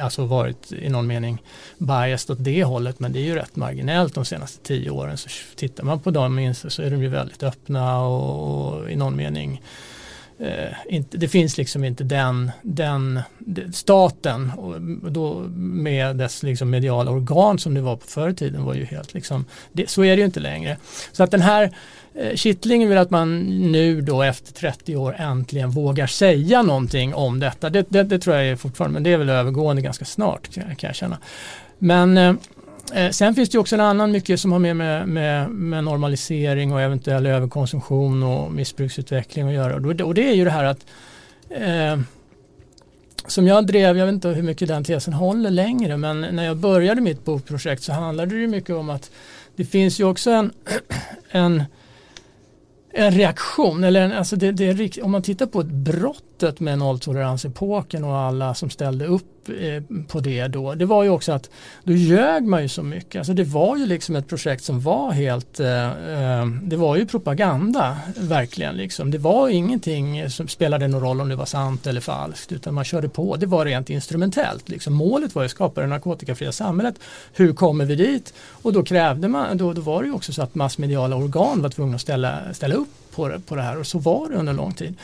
alltså varit i någon mening biased åt det hållet. Men det är ju rätt marginellt de senaste tio åren. Så tittar man på dem så är de ju väldigt öppna och, och i någon mening Eh, inte, det finns liksom inte den, den staten och då med dess liksom mediala organ som det var på förr i tiden var ju helt liksom, det, så är det ju inte längre. Så att den här eh, kittlingen vill att man nu då efter 30 år äntligen vågar säga någonting om detta. Det, det, det tror jag är fortfarande, men det är väl övergående ganska snart kan, kan jag känna. Men eh, Eh, sen finns det också en annan mycket som har med, med, med, med normalisering och eventuell överkonsumtion och missbruksutveckling att göra. Och, då, och det är ju det här att eh, som jag drev, jag vet inte hur mycket den tesen håller längre, men när jag började mitt bokprojekt så handlade det mycket om att det finns ju också en, en en reaktion, eller en, alltså det, det, om man tittar på ett brott brottet med nolltoleransepoken och alla som ställde upp eh, på det då, det var ju också att då ljög man ju så mycket. Alltså det var ju liksom ett projekt som var helt, eh, eh det var ju propaganda verkligen liksom. Det var ingenting som spelade någon roll om det var sant eller falskt utan man körde på. Det var rent instrumentellt. Liksom. Målet var ju att skapa det narkotikafria samhället. Hur kommer vi dit? Och då krävde man, då, då var det ju också så att massmediala organ var tvungna att ställa, ställa upp på det, på det här och så var det under lång tid.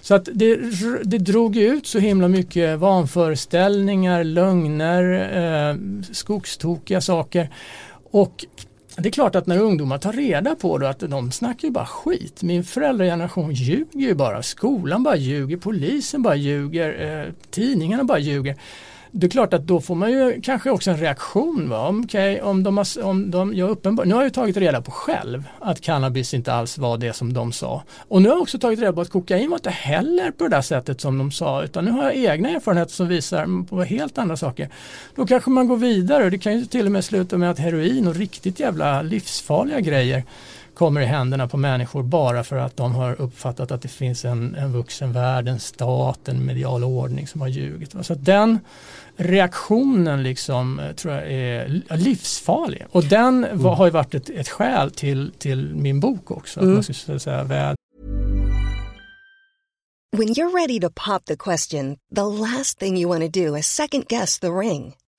Så att det, det drog ut så himla mycket vanföreställningar, lögner, eh, skogstokiga saker. Och det är klart att när ungdomar tar reda på det att de snackar ju bara skit. Min föräldrageneration ljuger ju bara. Skolan bara ljuger, polisen bara ljuger, eh, tidningarna bara ljuger det är klart att då får man ju kanske också en reaktion. Va? Om, okay, om de har, om de, jag uppenbar, nu har jag tagit reda på själv att cannabis inte alls var det som de sa. Och nu har jag också tagit reda på att kokain var inte heller på det där sättet som de sa utan nu har jag egna erfarenheter som visar på helt andra saker. Då kanske man går vidare det kan ju till och med sluta med att heroin och riktigt jävla livsfarliga grejer kommer i händerna på människor bara för att de har uppfattat att det finns en, en vuxen värld, en stat, en medial ordning som har ljugit. Så den reaktionen liksom eh, tror jag är livsfarlig. Och den mm. var, har ju varit ett, ett skäl till, till min bok också. Mm. Att man säga, When you're ready to pop the question, the last thing you want to do is second guess the ring.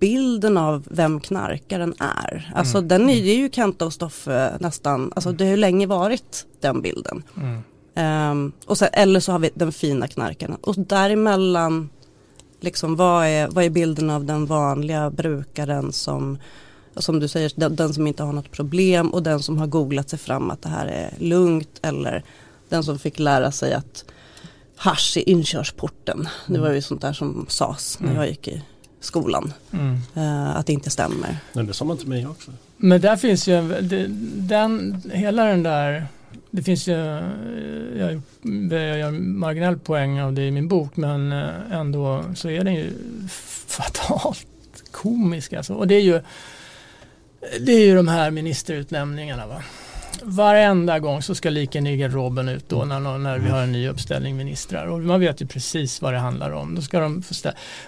bilden av vem knarkaren är. Alltså mm. den är, det är ju Kenta och Stoffe nästan, alltså det har ju länge varit den bilden. Mm. Um, och sen, eller så har vi den fina knarkaren och däremellan liksom vad är, vad är bilden av den vanliga brukaren som som du säger, den, den, som inte har något problem och den som har googlat sig fram att det här är lugnt eller den som fick lära sig att hasch är inkörsporten. Mm. Det var ju sånt där som sades när mm. jag gick i skolan. Mm. Uh, att det inte stämmer. Men det sa man till mig också. Men där finns ju den, hela den där det finns ju, jag, jag gör marginell poäng av det i min bok men eh, ändå så är den ju fatalt komisk alltså. Och det är ju, det är ju de här ministerutnämningarna va varenda gång så ska liken i garderoben ut då när, när vi har en ny uppställning ministrar och man vet ju precis vad det handlar om. Då ska de få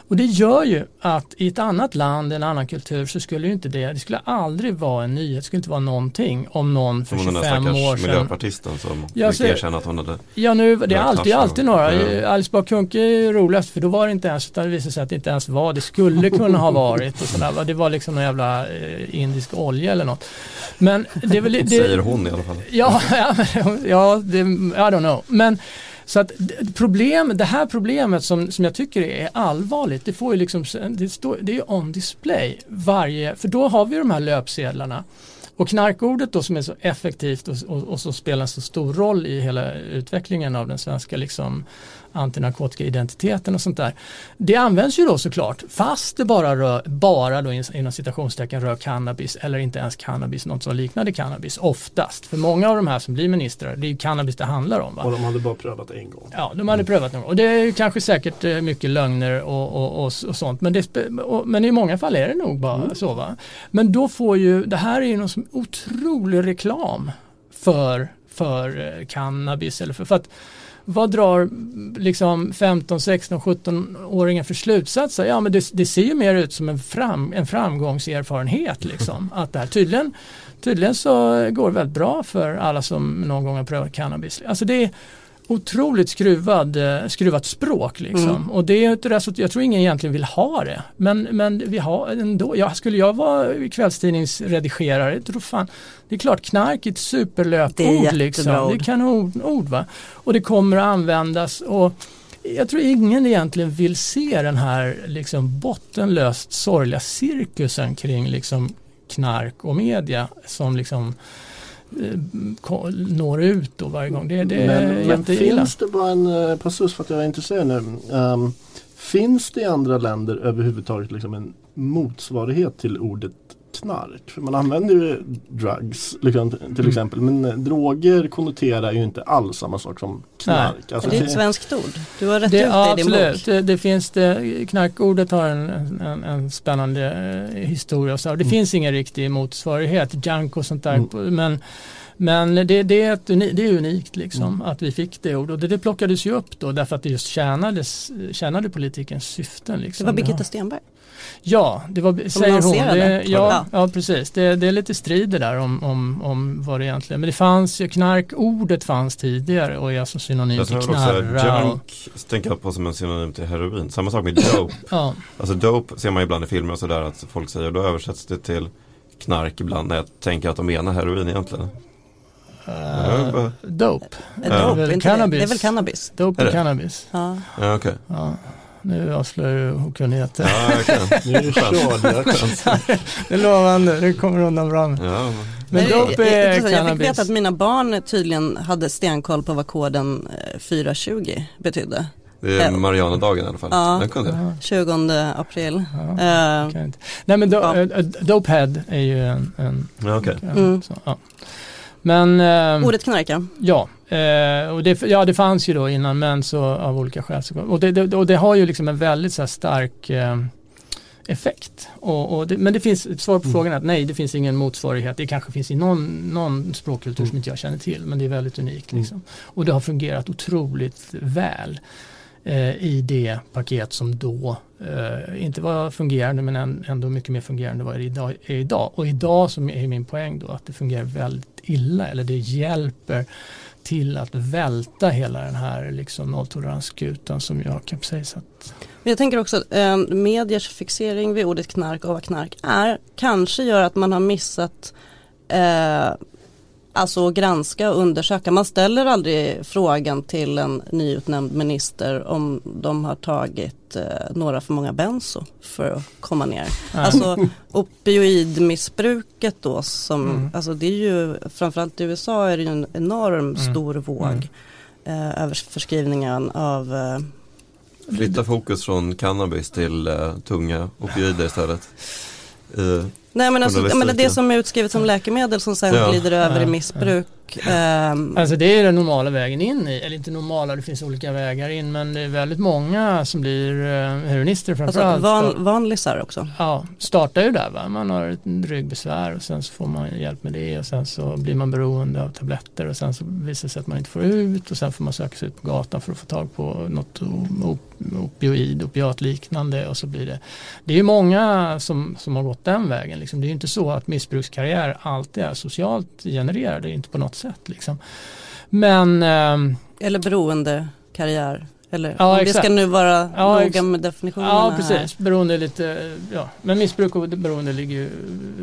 och det gör ju att i ett annat land, en annan kultur så skulle ju inte det, det skulle aldrig vara en nyhet, det skulle inte vara någonting om någon för 25 år sedan. miljöpartisten som ja, fick erkänna att hon hade Ja nu, det är alltid, alltid några. Ja. Alice Bah Kuhnke är roligast för då var det inte ens, utan det visade sig att det inte ens var, det skulle kunna ha varit och sådär. Det var liksom någon jävla eh, indisk olja eller något. Men det är väl, det, Säger hon i alla fall. Ja, ja, det, I don't know. Men så att problem, det här problemet som, som jag tycker är allvarligt, det får ju liksom, det, står, det är on display varje, för då har vi de här löpsedlarna. Och knarkordet då som är så effektivt och, och, och som spelar så stor roll i hela utvecklingen av den svenska liksom, antinarkotikaidentiteten och sånt där. Det används ju då såklart fast det bara rör, bara då inom citationstecken rör cannabis eller inte ens cannabis, något som liknade cannabis oftast. För många av de här som blir ministrar, det är ju cannabis det handlar om. Va? Och de hade bara prövat en gång. Ja, de hade prövat en gång. Och det är kanske säkert eh, mycket lögner och, och, och, och sånt. Men, det, men i många fall är det nog bara mm. så. Va? Men då får ju, det här är ju någon som otrolig reklam för, för eh, cannabis. Eller för, för att vad drar liksom 15, 16, 17-åringar för slutsatser? Ja men det, det, ser ju mer ut som en, fram, en framgångserfarenhet liksom. Att det här, tydligen, tydligen så går det väldigt bra för alla som någon gång har prövat cannabis. Alltså det otroligt skruvad, eh, skruvat språk liksom. Mm. Och det är ett resultat, jag tror ingen egentligen vill ha det. Men, men vi har ändå, ja, skulle jag vara kvällstidningsredigerare, jag tror fan, det är klart knark är ett Det superlöpord jättebra liksom. ord. Det är kanonord va. Och det kommer att användas och jag tror ingen egentligen vill se den här liksom bottenlöst sorgliga cirkusen kring liksom knark och media som liksom når ut då varje gång. Det, det är men, men jätteilla. finns det bara en uh, passus för att jag är intresserad nu. Ehm, finns det i andra länder överhuvudtaget liksom en motsvarighet till ordet knark? För man använder ju drugs liksom, till Mm. exempel men eh, droger konnoterar ju inte alls samma sak som knark. Alltså, det är ett svenskt ord. Du har rätt Det, ut ja, det i din absolut, bok. det, det finns det, knarkordet har en, en, en spännande eh, historia. och Så. Det Mm. finns ingen riktig motsvarighet, junk och sånt där. Mm. Men, men det, det, är ett, det är unikt liksom Mm. att vi fick det ordet. Och det, det plockades ju upp då därför att det just tjänades, tjänade politikens syften. Det Liksom. var Birgitta Stenberg. Ja, det var, säger hon. Det, ja, Ja. precis. Det, det är lite strider där om, om, om vad det egentligen Men det fanns ju, knarkordet fanns tidigare och är alltså synonym till knarra. och- junk tänker jag på som en synonym till heroin. Samma sak med dope. Ja, Alltså dope ser man ibland i filmer och sådär att folk säger, då översätts det till knark ibland när jag tänker att de menar heroin egentligen. Eh, Ja, dope. Ja. dop, Väl inte det? cannabis. det är väl cannabis? Dope Är och cannabis. Ja. Ja, okej. Ja. Nu avslöjar du okunnigheter. Ja. Nu är det jag- Det är lovande, det kommer undan bra. Ja, Men Nej, dope jag, är jag, jag fick cannabis. veta att mina barn tydligen hade stenkoll på vad koden eh, 420 betydde. det är Ja. Marianadagen i alla fall. Ja. Den kunde jag. Ja, 20 april. ja, Eh, jag inte. Nej men do, Ja. eh, eh, Dopehead är ju en... en Ja, okej. ja, Mm. så, ja. Men eh, ordet knarka. ja, eh, och det, ja, det fanns ju då innan men så av olika skäl. Och, det, det, och det har ju liksom en väldigt så här, stark eh, effekt. Och, och det, men det finns, svar på Mm. frågan är att nej det finns ingen motsvarighet. Det kanske finns i någon, någon språkkultur som Mm. inte jag känner till men det är väldigt unikt. Mm. Liksom. Och det har fungerat otroligt väl eh, i det paket som då eh, inte var fungerande men än- ändå mycket mer fungerande vad det idag, är idag. Och idag som är min poäng då att det fungerar väldigt illa eller det hjälper till att välta hela den här liksom nolltoleransskutan som jag har kapsejsat. Men jag tänker också eh, mediers fixering vid ordet knark och vad knark är kanske gör att man har missat eh, alltså granska och undersöka. Man ställer aldrig frågan till en nyutnämnd minister om de har tagit eh, några för många benzo för att komma ner. Nej. Alltså opioidmissbruket då som, Mm. alltså det är ju framförallt i USA är det ju en enorm Mm. stor våg Mm. eh, över förskrivningen av eh, Flytta fokus från cannabis till eh, tunga opioider istället. Eh, Nej men alltså, menar det som är utskrivet som läkemedel som sen Ja. glider över Ja, i ja. missbruk. ehm, Alltså det är den normala vägen in i, eller inte normala, det finns olika vägar in men det är väldigt många som blir eh, heroinister alltså framförallt. van, vanlisar också. Ja, startar ju där va. Man har ett ryggbesvär och sen så får man hjälp med det och sen så blir man beroende av tabletter och sen så visar det sig att man inte får ut och sen får man söka sig ut på gatan för att få tag på något op- opioid, opiatliknande och så blir det. Det är ju många som, som har gått den vägen liksom. Det är ju inte så att missbrukskarriär alltid är socialt genererad, det är inte på något sätt liksom. Men ehm, Eller beroendekarriär. Eller Ja, vi exakt. ska nu vara Ja, noga med definitionerna Ja, här. precis. Beroende är lite, ja. Men missbruk och beroende ligger ju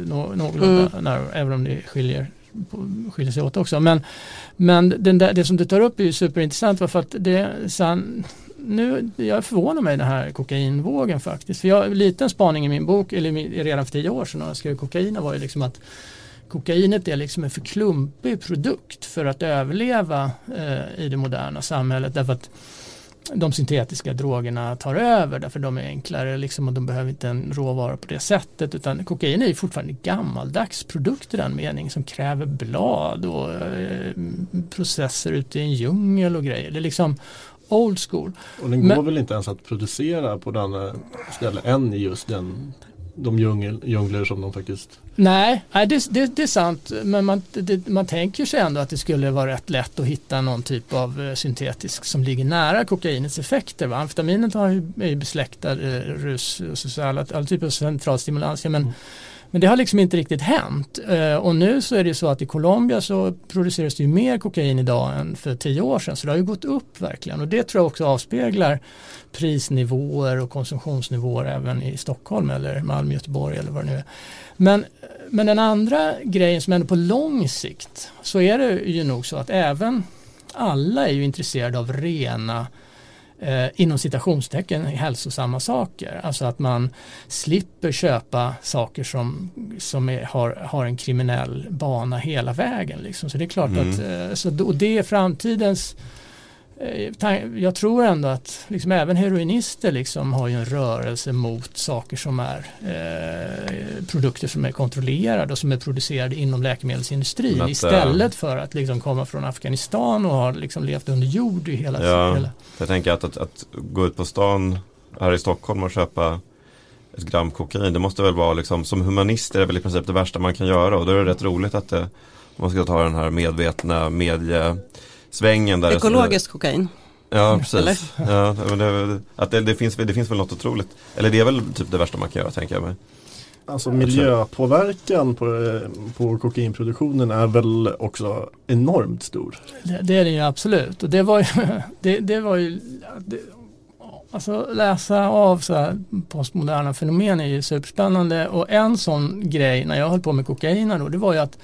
nå- någorlunda Mm. nära, även om det skiljer, skiljer sig åt också. Men, men där, det som du tar upp är ju superintressant för att det sen, nu, jag förvånar mig den här kokainvågen faktiskt. För jag, har en liten spaning i min bok, eller redan för tio år sedan när jag skrev kokaina var ju liksom att kokainet är liksom en för klumpig produkt för att överleva eh, i det moderna samhället. Därför att de syntetiska drogerna tar över därför de är enklare liksom, och de behöver inte en råvara på det sättet utan kokain är ju fortfarande en gammaldags produkt i den meningen som kräver blad och eh, processer ute i en djungel och grejer. Det är liksom old school. Och den Men- går väl inte ens att producera på den eh, ställe än i just den, de djungel, djungler som de faktiskt Nej, nej det, det, det är sant men man, det, man tänker sig ändå att det skulle vara rätt lätt att hitta någon typ av eh, syntetisk som ligger nära kokainets effekter. Va? Amfetaminet har ju, är ju besläktad eh, rus och så, så alla, alla typer av centralstimulantia men, men det har liksom inte riktigt hänt. Eh, och nu så är det så att i Colombia så produceras det ju mer kokain idag än för tio år sedan. Så det har ju gått upp verkligen. Och det tror jag också avspeglar prisnivåer och konsumtionsnivåer även i Stockholm eller Malmö, Göteborg eller vad det nu är. Men, men den andra grejen som ändå på lång sikt så är det ju nog så att även alla är ju intresserade av rena eh, inom citationstecken hälsosamma saker. Alltså att man slipper köpa saker som, som är, har, har en kriminell bana hela vägen. Liksom. Så det är klart mm. att eh, så, och det är framtidens jag tror ändå att liksom även heroinister liksom har ju en rörelse mot saker som är eh, produkter som är kontrollerade och som är producerade inom läkemedelsindustrin att, istället för att liksom komma från Afghanistan och ha liksom levt under jord i hela ja, hela. Jag tänker att, att, att, gå ut på stan här i Stockholm och köpa ett gram kokain det måste väl vara liksom som humanist är det väl i princip det värsta man kan göra och då är det rätt roligt att det, man ska ta den här medvetna medie svängen där. Ekologiskt kokain. Ja, precis. Ja, men det, att det, det, finns, det finns väl något otroligt. Eller det är väl typ det värsta man kan göra, tänker jag mig. Alltså miljöpåverkan på, på kokainproduktionen är väl också enormt stor. Det, det är det ju absolut. Och det var ju, det, det var ju det, Alltså läsa av så här postmoderna fenomen är ju superspännande och en sån grej när jag höll på med kokain då, det var ju att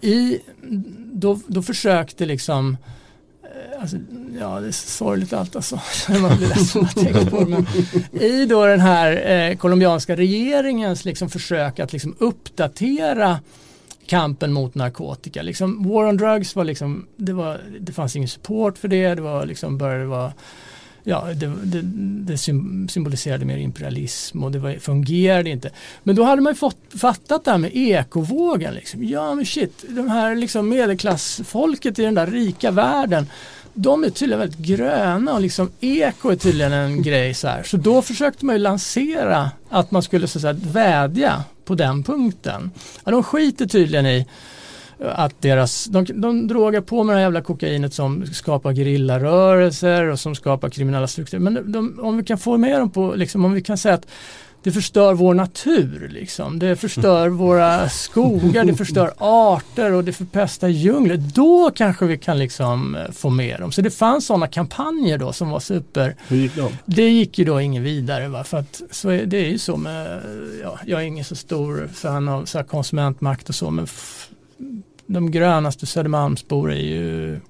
i, då, då försökte liksom eh, Alltså, ja, det är sorgligt allt alltså. Man blir ledsen att tänka på det. Men I då den här eh, colombianska regeringens liksom försök att liksom uppdatera kampen mot narkotika. Liksom, War on drugs var liksom, det, var, det fanns ingen support för det. Det var liksom, började vara ja, det, det, det, symboliserade mer imperialism och det var, fungerade inte. Men då hade man fått, fattat det här med ekovågen. Liksom. Ja men shit, de här liksom medelklassfolket i den där rika världen de är tydligen väldigt gröna och liksom eko är tydligen en grej så här. Så då försökte man ju lansera att man skulle så att säga, vädja på den punkten. Ja, de skiter tydligen i att deras, de, de drogar på med det här jävla kokainet som skapar gerillarörelser och som skapar kriminella strukturer. Men de, om vi kan få med dem på, liksom, om vi kan säga att det förstör vår natur, liksom. det förstör våra skogar, det förstör arter och det förpestar djungler. Då kanske vi kan liksom få med dem. Så det fanns sådana kampanjer då som var super. Hur gick de? Det gick ju då ingen vidare. Va? För att så är, det är ju så med, ja, jag är ingen så stor fan av så konsumentmakt och så men de grönaste Södermalmsbor är ju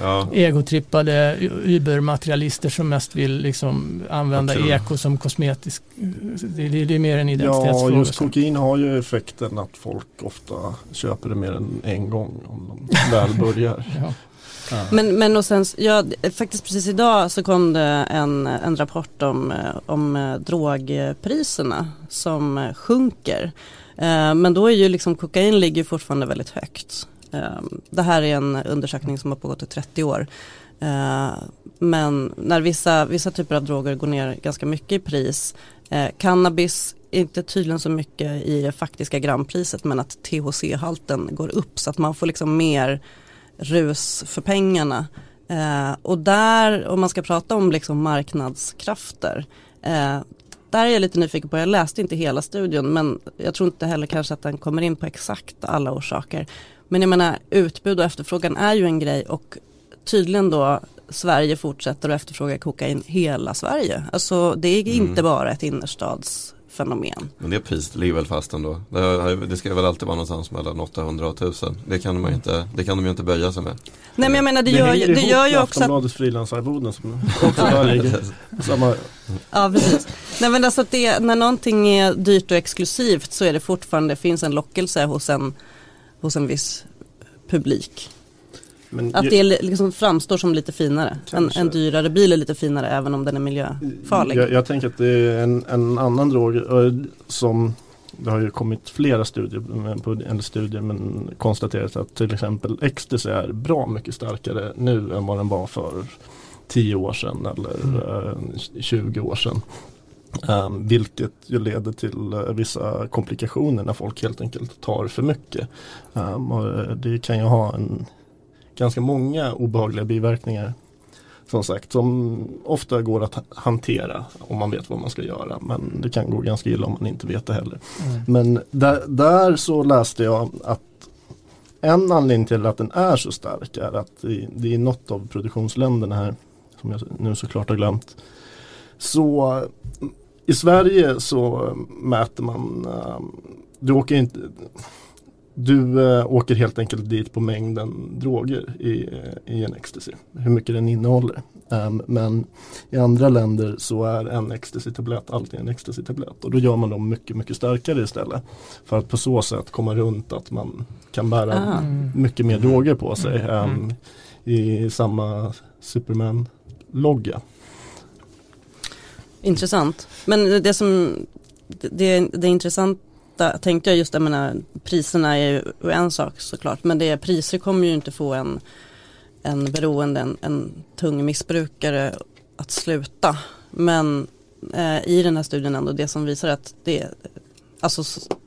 ja. egotrippade übermaterialister som mest vill liksom använda eko som kosmetisk. Det, det, det, är mer en identitetsfråga. Ja, just kokain har ju effekten att folk ofta köper det mer än en gång om de väl börjar. ja. Ja. Men, men och sen, ja, faktiskt precis idag så kom det en, en rapport om, om drogpriserna som sjunker. Eh, men då är ju liksom kokain ligger fortfarande väldigt högt. Eh, det här är en undersökning som har pågått i 30 år. Eh, men när vissa, vissa typer av droger går ner ganska mycket i pris, cannabis inte tydligen så mycket i det faktiska grampriset men att THC-halten går upp så att man får liksom mer rus för pengarna. och där, om man ska prata om liksom marknadskrafter, där är jag lite nyfiken på, jag läste inte hela studien men jag tror inte heller kanske att den kommer in på exakt alla orsaker. Men jag menar utbud och efterfrågan är ju en grej och tydligen då Sverige fortsätter att efterfråga kokain hela Sverige. Alltså det är mm. inte bara ett innerstadsfenomen. Men det priset ligger väl fast ändå. Det, det ska väl alltid vara någonstans mellan 800 och 1000. Det kan, man inte, det kan de ju inte böja sig med. Nej men jag menar det, det gör, det gör ju också Aftonbladets frilansarvoden som också ligger samma. Ja precis. Nej men alltså att det, när någonting är dyrt och exklusivt så är det fortfarande, finns en lockelse hos en, hos en viss publik. Men att det liksom framstår som lite finare. En, en, dyrare bil är lite finare även om den är miljöfarlig. Jag, jag tänker att det är en, en annan drog som det har ju kommit flera studier, eller studier men konstaterat att till exempel ecstasy är bra mycket starkare nu än vad den var för 10 år sedan eller mm. 20 år sedan. Um, vilket ju leder till uh, vissa komplikationer när folk helt enkelt tar för mycket. Um, det kan ju ha en, ganska många obehagliga biverkningar. Som sagt, som ofta går att hantera om man vet vad man ska göra. Men det kan gå ganska illa om man inte vet det heller. Mm. Men där, där så läste jag att en anledning till att den är så stark är att det, det är något av produktionsländerna här, som jag nu såklart har glömt. Så i Sverige så mäter man, eh, du åker inte du äh, åker helt enkelt dit på mängden droger i, i en ecstasy. Hur mycket den innehåller. Um, men i andra länder så är en ecstasy-tablett alltid en ecstasy-tablett. Och då gör man dem mycket, mycket starkare istället. För att på så sätt komma runt att man kan bära Ah. mycket mer droger på sig. Mm. Um, I samma Superman-logga. Intressant. Men det som, det, det intressanta tänkte jag just, jag menar priserna är ju en sak såklart, men det, priser kommer ju inte få en, en beroende, en, en tung missbrukare att sluta. Men eh, i den här studien ändå, det som visar att det, alltså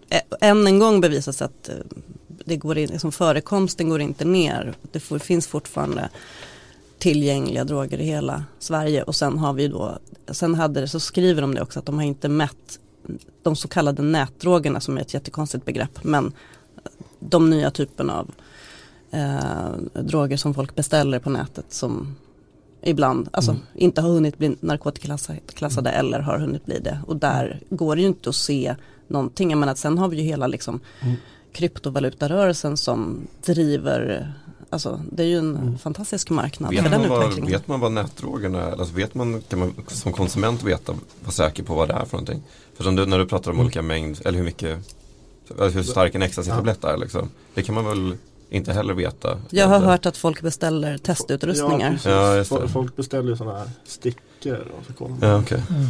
eh, än en gång bevisas att eh, det går in, liksom förekomsten går inte ner. Det får, finns fortfarande tillgängliga droger i hela Sverige och sen har vi då, sen hade det, så skriver de det också att de har inte mätt de så kallade nätdrogerna som är ett jättekonstigt begrepp men de nya typerna av eh, droger som folk beställer på nätet som ibland alltså, Mm. inte har hunnit bli narkotikaklassade eller har hunnit bli det och där går det ju inte att se någonting. Jag menar, sen har vi ju hela liksom, Mm. kryptovalutarörelsen som driver Alltså det är ju en Mm. fantastisk marknad Vet för den man, vad, utvecklingen. vet man vad nätdrogerna är? Alltså vet man, kan man som konsument veta, vara säker på vad det är för någonting? För som du, när du pratar om Mm. olika mängd, eller hur mycket, hur stark en ecstasy-tablett är liksom. Det kan man väl inte heller veta. Jag har hört att folk beställer testutrustningar. Ja. Ja. Folk- beställer sådana här stickor och så Ja, okej. Mm.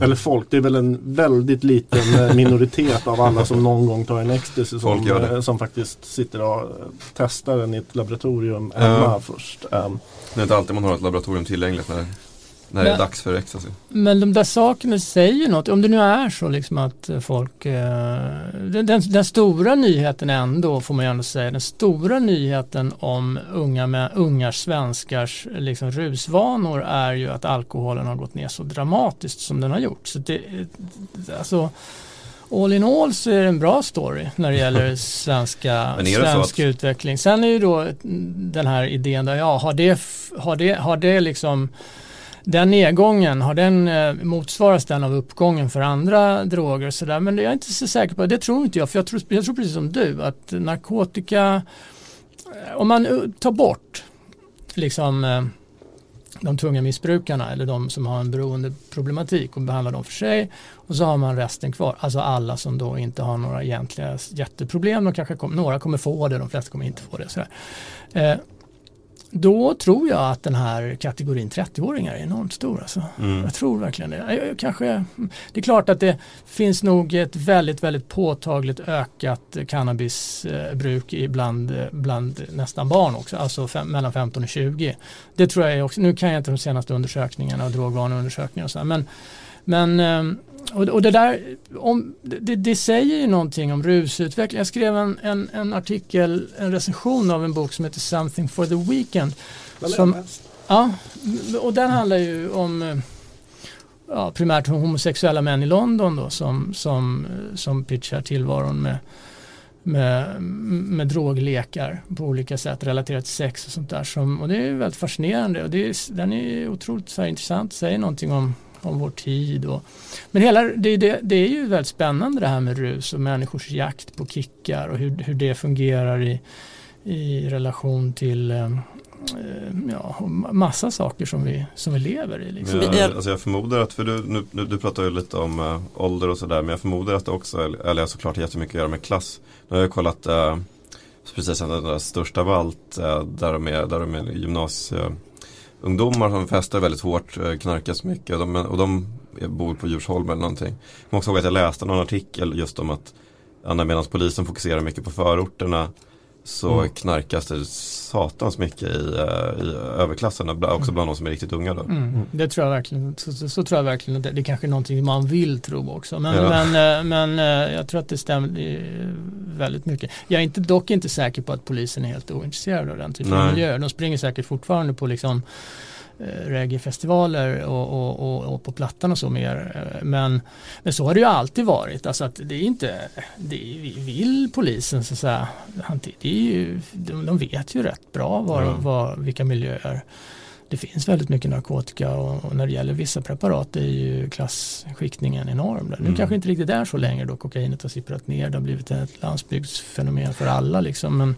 Eller folk, det är väl en väldigt liten minoritet av alla som någon gång tar en ecstasy som, eh, som faktiskt sitter och eh, testar den i ett laboratorium Ja. hemma först. Um, Det är inte alltid man har ett laboratorium tillgängligt när, när det är Men- dags för ecstasy. Men de där sakerna säger något. Om det nu är så liksom att eh, folk... Eh, den, den, den stora nyheten ändå, får man ju ändå säga, den stora nyheten om unga, med, unga svenskars liksom, rusvanor är ju att alkoholen har gått ner så dramatiskt som den har gjort. Så det, eh, alltså, all in all så är det en bra story när det gäller svenska, svensk att- utveckling. Sen är ju då den här idén där, ja, har det, har det, har det liksom den nedgången, har den eh, motsvaras den av uppgången för andra droger och sådär? Men det är jag inte så säker på. Det tror inte jag. För jag tror, jag tror precis som du att narkotika, eh, om man eh, tar bort liksom de tunga missbrukarna eller de som har en beroendeproblematik och behandlar dem för sig och så har man resten kvar. Alltså alla som då inte har några egentliga jätteproblem. De kanske kom, några kommer få det, de flesta kommer inte få det. Sådär. Eh, då tror jag att den här kategorin 30-åringar är enormt stor. Alltså. Mm. Jag tror verkligen det. Jag- Kanske, det är klart att det finns nog ett väldigt, väldigt påtagligt ökat cannabisbruk bland, bland nästan barn också, alltså fem, mellan 15 och 20. Det tror jag också, nu kan jag inte de senaste undersökningarna och drogvaneundersökningar och så, här, men, men ehm, och, och det där, om, det, det säger ju någonting om rusutveckling. Jag skrev en, en, en artikel, en recension av en bok som heter Something for the Weekend. Som- Ja, och den handlar ju om ja, primärt homosexuella män i London då som, som, som pitchar tillvaron med, med, med droglekar på olika sätt relaterat till sex och sånt där. Som, och det är väldigt fascinerande och det är, den är otroligt så här intressant, säger någonting om, om vår tid. Och, men hela, det, det, det är ju väldigt spännande det här med rus och människors jakt på kickar och hur, hur det fungerar i, i relation till eh, eh, ja, massa saker som vi, som vi lever i. Liksom. Men jag, alltså jag förmodar att, för du, nu, nu, du pratar ju lite om äh, ålder och sådär, men jag förmodar att det också, eller jag såklart jättemycket att göra med klass. Nu har jag kollat äh, precis den där största av allt, äh, där de är, där de är gymnasieungdomar som festar väldigt hårt, äh, knarkas mycket de, och de bor på Djursholm eller någonting. Jag kommer också ihåg att jag läste någon artikel just om att medan polisen fokuserar mycket på förorterna så Mm. knarkas det satans mycket i, eh, i överklassen, också bland de som är riktigt unga då. Mm. Det tror jag verkligen, så, så, så tror jag verkligen att det, det är kanske är någonting man vill tro också. Men, Ja. men, eh, men eh, jag tror att det stämmer eh, väldigt mycket. Jag är inte, dock inte säker på att polisen är helt ointresserad av den typen av Nej. miljöer. De springer säkert fortfarande på liksom eh, reggaefestivaler och, och, och, och på Plattan och så mer. Eh, Men, men så har det ju alltid varit. Alltså att det är inte, det är, vi- vill polisen så att säga, det är ju, de, de vet ju rätt bra var, Ja. var, vilka miljöer det finns väldigt mycket narkotika och, och när det gäller vissa preparat är ju klasskiktningen enorm. Där. Nu Mm. kanske inte riktigt är så längre då kokainet har sipprat ner. Det har blivit ett landsbygdsfenomen för alla liksom. Men,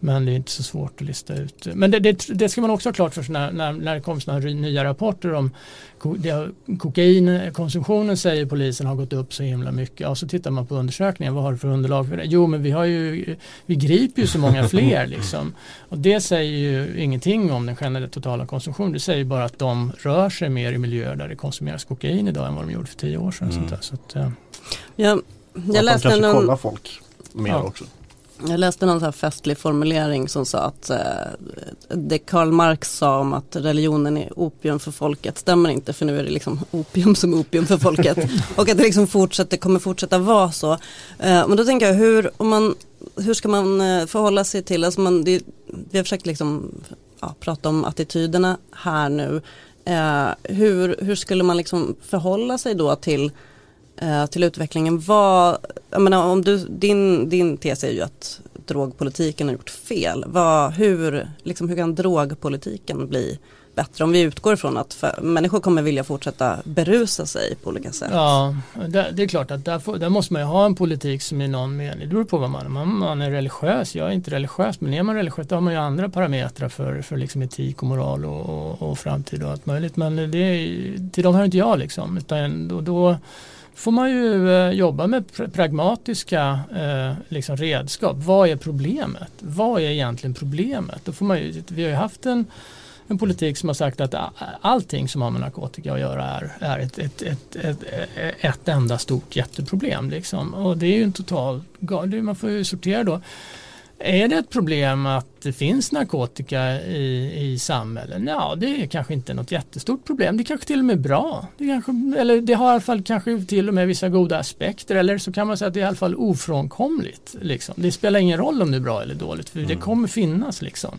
men det är inte så svårt att lista ut. Men det, det, det ska man också ha klart för sig när, när, när det kommer här nya rapporter om det, kokainkonsumtionen säger polisen har gått upp så himla mycket. Ja, så tittar man på undersökningen, vad har du för underlag för det? Jo men vi har ju, vi griper ju så många fler liksom. Och det säger ju ingenting om den generella totala konsumtionen. Det säger bara att de rör sig mer i miljöer där det konsumeras kokain idag än vad de gjorde för tio år sedan. Mm. Sånt där. Så att, eh, Jag, Att jag, de läste kanske någon, kollar folk mer Ja. också. Jag läste någon så festlig formulering som sa att eh, det Karl Marx sa om att religionen är opium för folket stämmer inte för nu är det liksom opium som opium för folket. och att det liksom fortsätter, kommer fortsätta vara så. Eh, men då tänker jag hur, om man, hur ska man eh, förhålla sig till, alltså man, det, vi har försökt liksom, ja, prata om attityderna här nu. Eh, hur, hur skulle man liksom förhålla sig då till Eh, till utvecklingen. Vad, jag menar, om du, din, din tes är ju att drogpolitiken har gjort fel. Vad, hur, liksom, hur kan drogpolitiken bli bättre? Om vi utgår från att för, människor kommer vilja fortsätta berusa sig på olika sätt. Ja, det, det är klart att där, får, där måste man ju ha en politik som i någon mening, det beror på vad man är. Man, man är religiös, jag är inte religiös, men är man religiös då har man ju andra parametrar för, för liksom etik och moral och, och, och framtid och allt möjligt. Men det till de hör inte jag liksom, utan då, då får man ju eh, jobba med pr- pragmatiska eh, liksom redskap. Vad är problemet? Vad är egentligen problemet? Då får man ju, vi har ju haft en en politik som har sagt att allting som har med narkotika att göra är, är ett, ett, ett, ett, ett enda stort jätteproblem. Liksom. Och det är ju en total Man får ju sortera då. Är det ett problem att det finns narkotika i, i samhället? Ja, det är kanske inte något jättestort problem. Det är kanske till och med bra. Det kanske, eller det har i alla fall kanske till och med vissa goda aspekter. Eller så kan man säga att det är i alla fall ofrånkomligt. Liksom. Det spelar ingen roll om det är bra eller dåligt, för det kommer finnas. Liksom.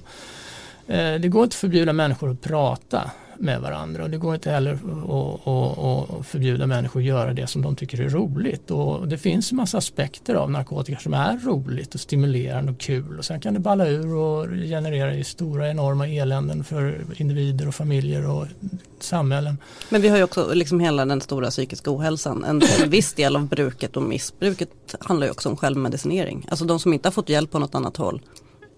Eh, Det går inte att förbjuda människor att prata med varandra och det går inte heller att, förbjuda människor att göra det som de tycker är roligt. Och det finns en massa aspekter av narkotika som är roligt och stimulerande och kul och sen kan det balla ur och generera i stora enorma eländen för individer och familjer och samhällen. Men vi har ju också liksom hela den stora psykiska ohälsan. En viss del av bruket och missbruket handlar ju också om självmedicinering. Alltså de som inte har fått hjälp på något annat håll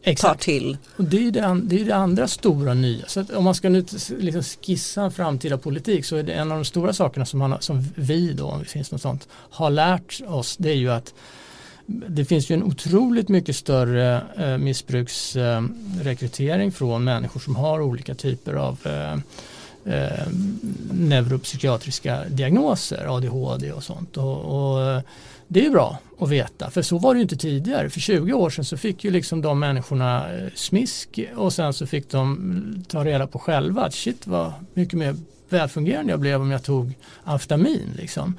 tar till. Och det är det, det är det andra stora nya. Så om man ska nu liksom skissa en framtida politik så är det en av de stora sakerna som, man, som vi då, om det finns något sånt, har lärt oss det är ju att det finns ju en otroligt mycket större eh, missbruksrekrytering från människor som har olika typer av eh, eh, neuropsykiatriska diagnoser, ADHD och sånt. Och, och eh, det är ju bra att veta, för så var det ju inte tidigare. För 20 år sedan så fick ju liksom de människorna eh, smisk och sen så fick de ta reda på själva att shit vad mycket mer välfungerande jag blev om jag tog amfetamin. Liksom.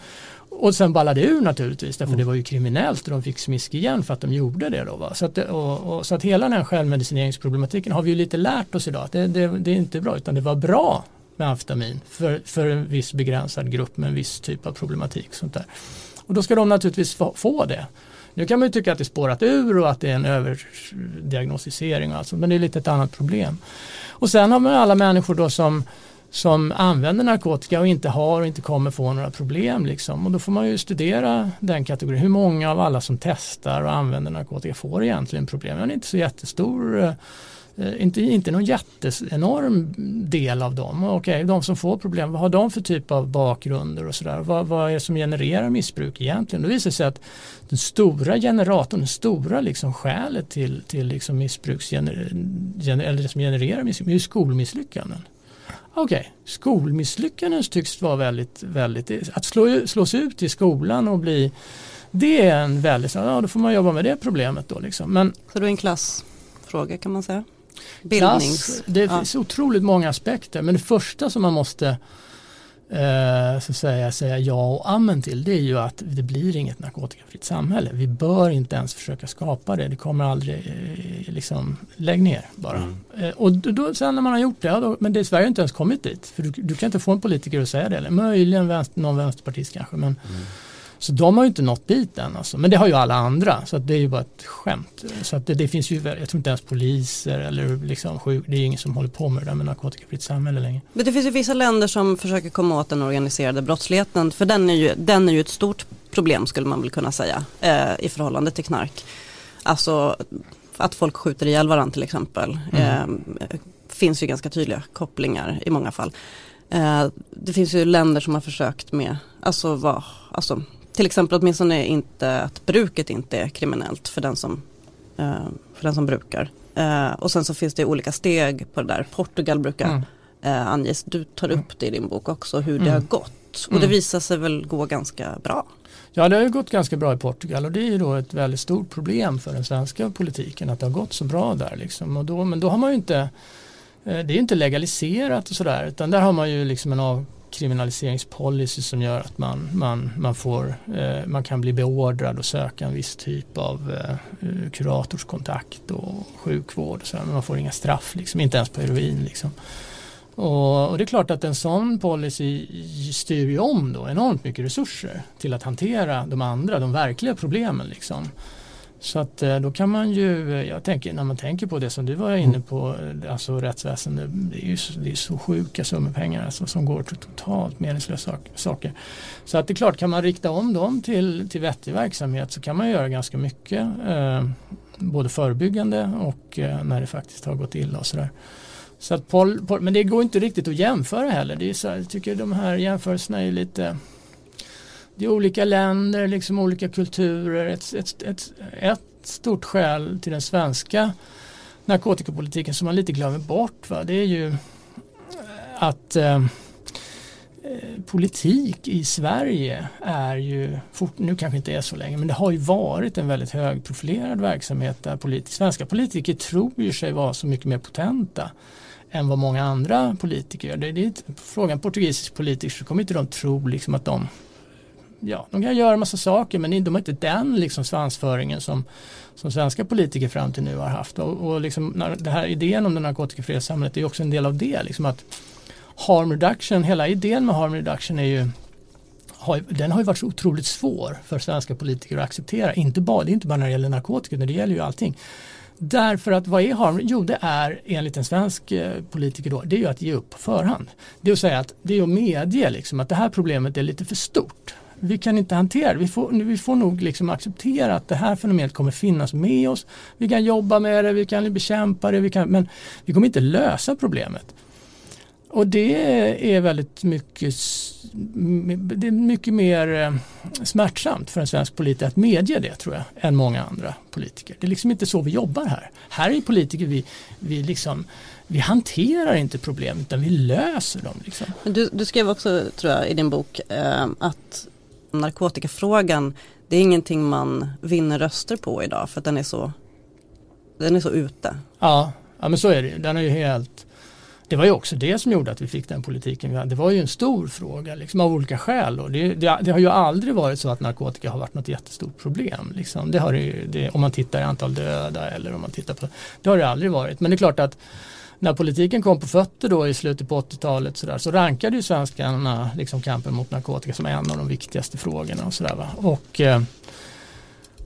Och sen ballade det ur naturligtvis därför det var ju kriminellt och de fick smisk igen för att de gjorde det. Då, va? Så, att och, och, så att hela den här självmedicineringsproblematiken har vi ju lite lärt oss idag. att Det, det, det är inte bra utan det var bra med amfetamin för, för en viss begränsad grupp med en viss typ av problematik. Sånt där. Och då ska de naturligtvis få, få det. Nu kan man ju tycka att det spårat ur och att det är en överdiagnostisering och allt men det är lite ett annat problem. Och sen har man alla människor då som som använder narkotika och inte har och inte kommer få några problem. Liksom. Och då får man ju studera den kategorin. Hur många av alla som testar och använder narkotika får egentligen problem? Det är inte så jättestor, eh, eh, inte, inte någon jätteenorm del av dem. Okej, okay, de som får problem, vad har de för typ av bakgrunder och sådär? Vad, vad är det som genererar missbruk egentligen? Då visar det sig att den stora generatorn, den stora liksom skälet till, till liksom missbruks, eller det som genererar missbruk, är ju skolmisslyckanden. Okej, okay. skolmisslyckanden tycks vara väldigt, väldigt, att slå, slås ut i skolan och bli det är en väldigt, ja då får man jobba med det problemet då liksom. Men, så det är en klassfråga kan man säga? Bildnings. Klass, det ja. finns otroligt många aspekter men det första som man måste eh, så säga, säga ja och amen till det är ju att det blir inget narkotikafritt samhälle. Vi bör inte ens försöka skapa det. Det kommer aldrig, eh, liksom, lägg ner bara. Mm. Eh, och då, sen när man har gjort det, ja, då, men det är Sverige har inte ens kommit dit. För du, du, kan inte få en politiker att säga det. Eller möjligen vänster, någon vänsterpartist kanske. Men, mm. Så de har ju inte nått dit än alltså. Men det har ju alla andra. Så det är ju bara ett skämt. Så det, det, finns ju, jag tror inte ens poliser eller liksom sjuk, det är ju ingen som håller på med det där med narkotikafritt samhälle längre. Men det finns ju vissa länder som försöker komma åt den organiserade brottsligheten. För den är ju, den är ju ett stort problem skulle man väl kunna säga eh, i förhållande till knark. Alltså att folk skjuter ihjäl varandra till exempel. Mm. Eh, finns ju ganska tydliga kopplingar i många fall. Eh, det finns ju länder som har försökt med, alltså, vad, alltså till exempel åtminstone inte att bruket inte är kriminellt för den som, uh, för den som brukar. Uh, och sen så finns det olika steg på det där. Portugal brukar mm. uh, anges. Du tar upp det i din bok också hur mm. det har gått. Och det mm. visar sig väl gå ganska bra. Ja det har gått ganska bra i Portugal och det är ju då ett väldigt stort problem för den svenska politiken att det har gått så bra där. Liksom. Och då, men då har man ju inte det är ju inte legaliserat och sådär utan där har man ju liksom en av, kriminaliseringspolicy som gör att man, man, man, får, eh, man kan bli beordrad och söka en viss typ av eh, eh kuratorskontakt och sjukvård. Och så men man får inga straff, liksom, inte ens på heroin. Liksom. Och, och, det är klart att en sån policy styr ju om då enormt mycket resurser till att hantera de andra, de verkliga problemen. Liksom. Så att eh, då kan man ju, eh, jag tänker när man tänker på det som du var inne på, eh, alltså rättsväsendet, det är ju det är så sjuka summor pengar alltså, som går till totalt meningslösa saker. Så att det är klart, kan man rikta om dem till, till vettig verksamhet så kan man göra ganska mycket. Eh, både förebyggande och eh, när det faktiskt har gått illa och sådär. Så att Paul, Paul, men det går inte riktigt att jämföra heller. Det är så, jag tycker de här jämförelserna är lite det är olika länder, liksom olika kulturer. Ett, ett, ett, ett stort skäl till den svenska narkotikapolitiken som man lite glömmer bort va? det är ju att eh, eh politik i Sverige är ju, nu kanske inte är så länge, men det har ju varit en väldigt högprofilerad verksamhet där politi svenska politiker tror ju sig vara så mycket mer potenta än vad många andra politiker gör. Det, det är frågan portugisisk politiker så kommer inte de tro liksom att de ja, de kan göra massa saker men de har inte den liksom svansföringen som, som svenska politiker fram till nu har haft. Och, och liksom, den här idén om det narkotikafria samhället är också en del av det. Liksom att harm reduction, hela idén med harm reduction är ju har, den har ju varit så otroligt svår för svenska politiker att acceptera. Inte bara, det är inte bara när det gäller narkotika, det gäller ju allting. Därför att vad är harm? Jo det är enligt en svensk eh, politiker då, det är ju att ge upp på förhand. Det är att säga att det är att medge liksom att det här problemet är lite för stort vi kan inte hantera det. Vi får, vi får nog liksom acceptera att det här fenomenet kommer finnas med oss. Vi kan jobba med det, vi kan bekämpa det, vi kan, men vi kommer inte lösa problemet. Och det är väldigt mycket, det är mycket mer eh, smärtsamt för en svensk politiker att medge det tror jag, än många andra politiker. Det är liksom inte så vi jobbar här. Här är politiker vi, vi liksom vi hanterar inte problem utan vi löser dem. Liksom. Du, du skrev också tror jag i din bok eh, att narkotikafrågan, det är ingenting man vinner röster på idag för att den är så, den är så ute. Ja, ja men så är det Den är ju helt det var ju också det som gjorde att vi fick den politiken vi hade. Det var ju en stor fråga liksom, av olika skäl. Och det, det, det, har ju aldrig varit så att narkotika har varit något jättestort problem. Liksom. Det har det, om man tittar i antal döda eller om man tittar på Det har det aldrig varit. Men det är klart att när politiken kom på fötter då i slutet på 80-talet så, där, så rankade ju svenskarna liksom kampen mot narkotika som en av de viktigaste frågorna. Och, så där, va? och, eh,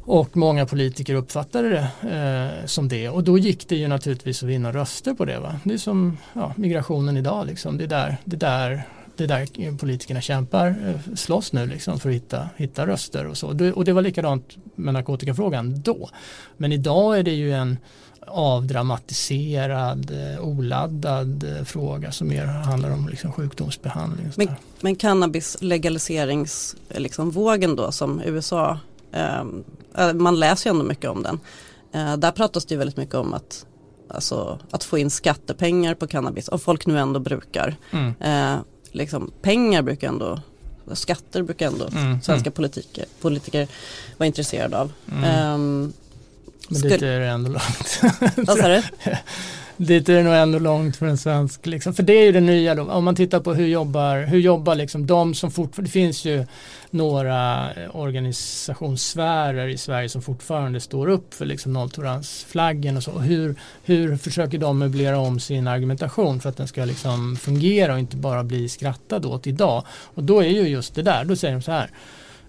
och många politiker uppfattade det eh, som det och då gick det ju naturligtvis att vinna röster på det. Va? Det är som ja, migrationen idag, liksom. det, är där, det, där, det där politikerna kämpar, eh, slåss nu liksom för att hitta, hitta röster och så. Och det var likadant med narkotikafrågan då. Men idag är det ju en avdramatiserad, eh, oladdad eh, fråga som mer handlar om liksom sjukdomsbehandling. Men, men cannabis legaliseringsvågen liksom, då som USA, eh, man läser ju ändå mycket om den. Eh, där pratas det ju väldigt mycket om att alltså, att få in skattepengar på cannabis, om folk nu ändå brukar. Mm. Eh, liksom, pengar brukar ändå, skatter brukar ändå Mm. svenska politiker, politiker vara intresserade av. Mm. Ehm, Men skulle- dit är det ändå långt. vad sa du? dit är det nog ändå långt för en svensk. Liksom. För det är ju det nya då. Om man tittar på hur jobbar, hur jobbar liksom de som fortfarande, det finns ju några organisationssfärer i Sverige som fortfarande står upp för liksom nolltoleransflaggen och så. Hur, hur försöker de möblera om sin argumentation för att den ska liksom fungera och inte bara bli skrattad åt idag. Och då är ju just det där, då säger de så här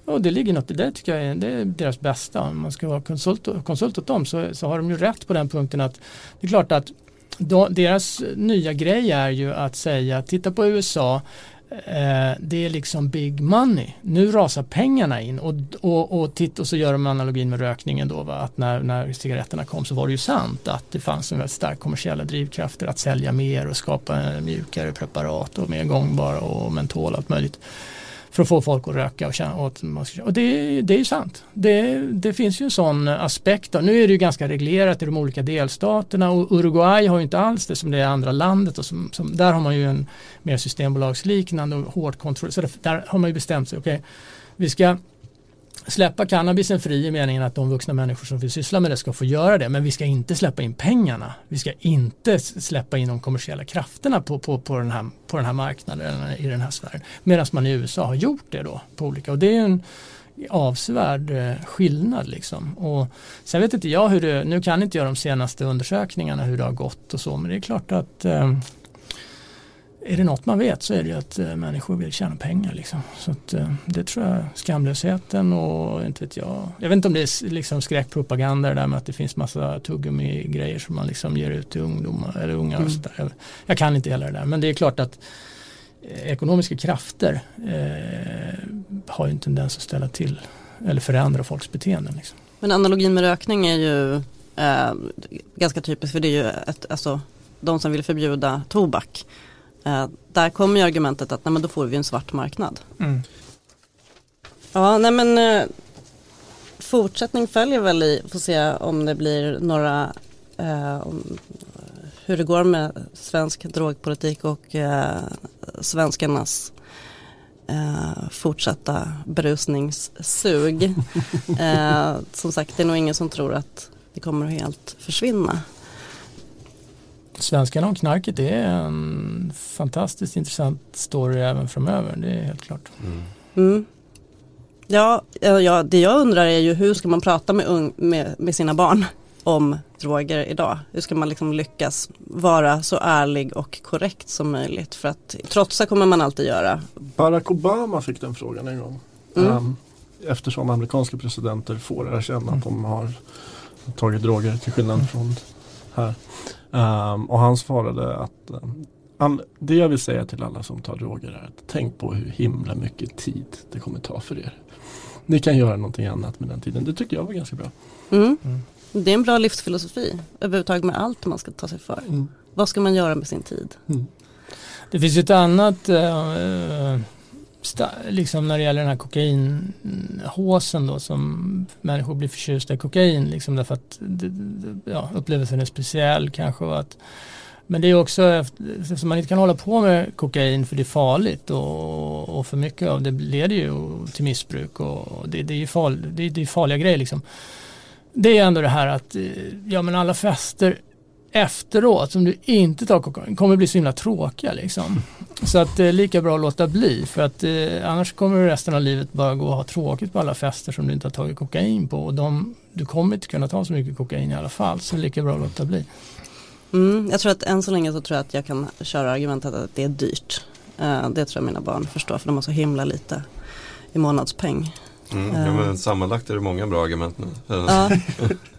och det ligger något i det tycker jag är, det är deras bästa. Om man ska vara konsult, konsult åt dem så, så har de ju rätt på den punkten att det är klart att de, deras nya grej är ju att säga, titta på USA, eh, det är liksom big money. Nu rasar pengarna in och, och, och, titt, och så gör de analogin med rökningen då, va? att när, när cigaretterna kom så var det ju sant att det fanns en väldigt stark kommersiella drivkrafter att sälja mer och skapa mjukare preparat och mer gångbara och mentol och allt möjligt för att få folk att röka och känna och, och det, det är ju sant. Det, det finns ju en sån aspekt. Då. Nu är det ju ganska reglerat i de olika delstaterna och Uruguay har ju inte alls det som det är andra landet och som, som, där har man ju en mer systembolagsliknande och hårt kontroll. Så där, där har man ju bestämt sig, okej, okay, vi ska släppa cannabisen fri i meningen att de vuxna människor som vill syssla med det ska få göra det men vi ska inte släppa in pengarna. Vi ska inte släppa in de kommersiella krafterna på, på, på, den, här, på den här marknaden i den här sfären. Medan man i USA har gjort det då på olika och det är en avsevärd eh, skillnad liksom. Och sen vet inte jag hur det, nu kan inte jag de senaste undersökningarna hur det har gått och så men det är klart att eh, är det något man vet så är det ju att äh, människor vill tjäna pengar. Liksom. Så att, äh, det tror jag, skamlösheten och inte vet jag. Jag vet inte om det är liksom skräckpropaganda det där med att det finns massa tuggummi-grejer som man liksom ger ut till ungdomar eller unga. Där. Jag, jag kan inte hela det där men det är klart att eh, ekonomiska krafter eh, har ju en tendens att ställa till eller förändra folks beteenden. Liksom. Men analogin med rökning är ju eh, ganska typiskt för det är ju ett, alltså, de som vill förbjuda tobak Eh, där kommer ju argumentet att nej, men då får vi en svart marknad. Mm. Ja, nej men eh, fortsättning följer väl i, får se om det blir några, eh, om, hur det går med svensk drogpolitik och eh, svenskarnas eh, fortsatta berusningssug. eh, som sagt, det är nog ingen som tror att det kommer att helt försvinna. Svenskarna och knarket är en fantastiskt intressant story även framöver, det är helt klart. Mm. Mm. Ja, ja, det jag undrar är ju hur ska man prata med, ung, med, med sina barn om droger idag? Hur ska man liksom lyckas vara så ärlig och korrekt som möjligt? För att trotsa kommer man alltid göra. Barack Obama fick den frågan en gång. Mm. Um, eftersom amerikanska presidenter får erkänna att de har tagit droger till skillnad från här. Um, och han svarade att um, all, det jag vill säga till alla som tar droger är att tänk på hur himla mycket tid det kommer ta för er. Ni kan göra någonting annat med den tiden. Det tycker jag var ganska bra. Mm. Mm. Det är en bra livsfilosofi överhuvudtaget med allt man ska ta sig för. Mm. Vad ska man göra med sin tid? Mm. Det finns ju ett annat, sta, liksom när det gäller den här kokainhåsen då som människor blir förtjusta i kokain liksom därför att det, det, ja, upplevelsen är speciell kanske och att men det är också eftersom man inte kan hålla på med kokain för det är farligt och, och för mycket av det leder ju till missbruk och det, det är ju farl, det, det är farliga grejer liksom. Det är ändå det här att ja men alla fester efteråt som du inte tar kokain kommer bli så himla tråkiga liksom. Så att det är lika bra att låta bli för att eh, annars kommer du resten av livet bara gå och ha tråkigt på alla fester som du inte har tagit kokain på och de, du kommer inte kunna ta så mycket kokain i alla fall så det är lika bra att låta bli. Mm, jag tror att än så länge så tror jag att jag kan köra argumentet att det är dyrt. Uh, det tror jag mina barn förstår för de har så himla lite i månadspeng. Mm, ja, men sammanlagt är det många bra argument nu. Ja.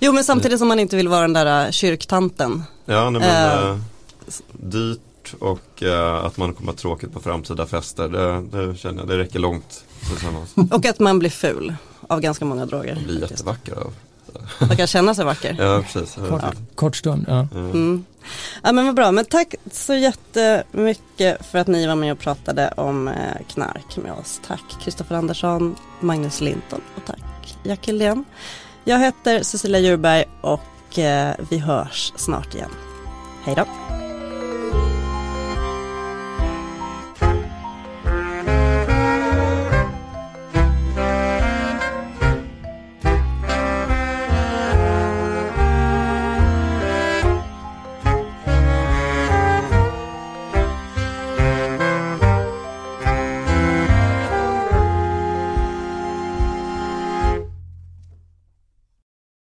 Jo men samtidigt som man inte vill vara den där uh, kyrktanten. Ja, nej, men Eh. äh, dyrt och äh, att man kommer att tråkigt på framtida fester. Det, det känner jag, det räcker långt. Och att man blir ful av ganska många droger. Man blir jättevacker av. Man kan känna sig vacker. Ja, precis. Kort, kort stund. Ja. Mm. Ja men vad bra, men tack så jättemycket för att ni var med och pratade om eh, knark med oss. Tack Kristoffer Andersson, Magnus Linton och tack Jack Hildén. Jag heter Cecilia Djurberg och eh, vi hörs snart igen. Hej då!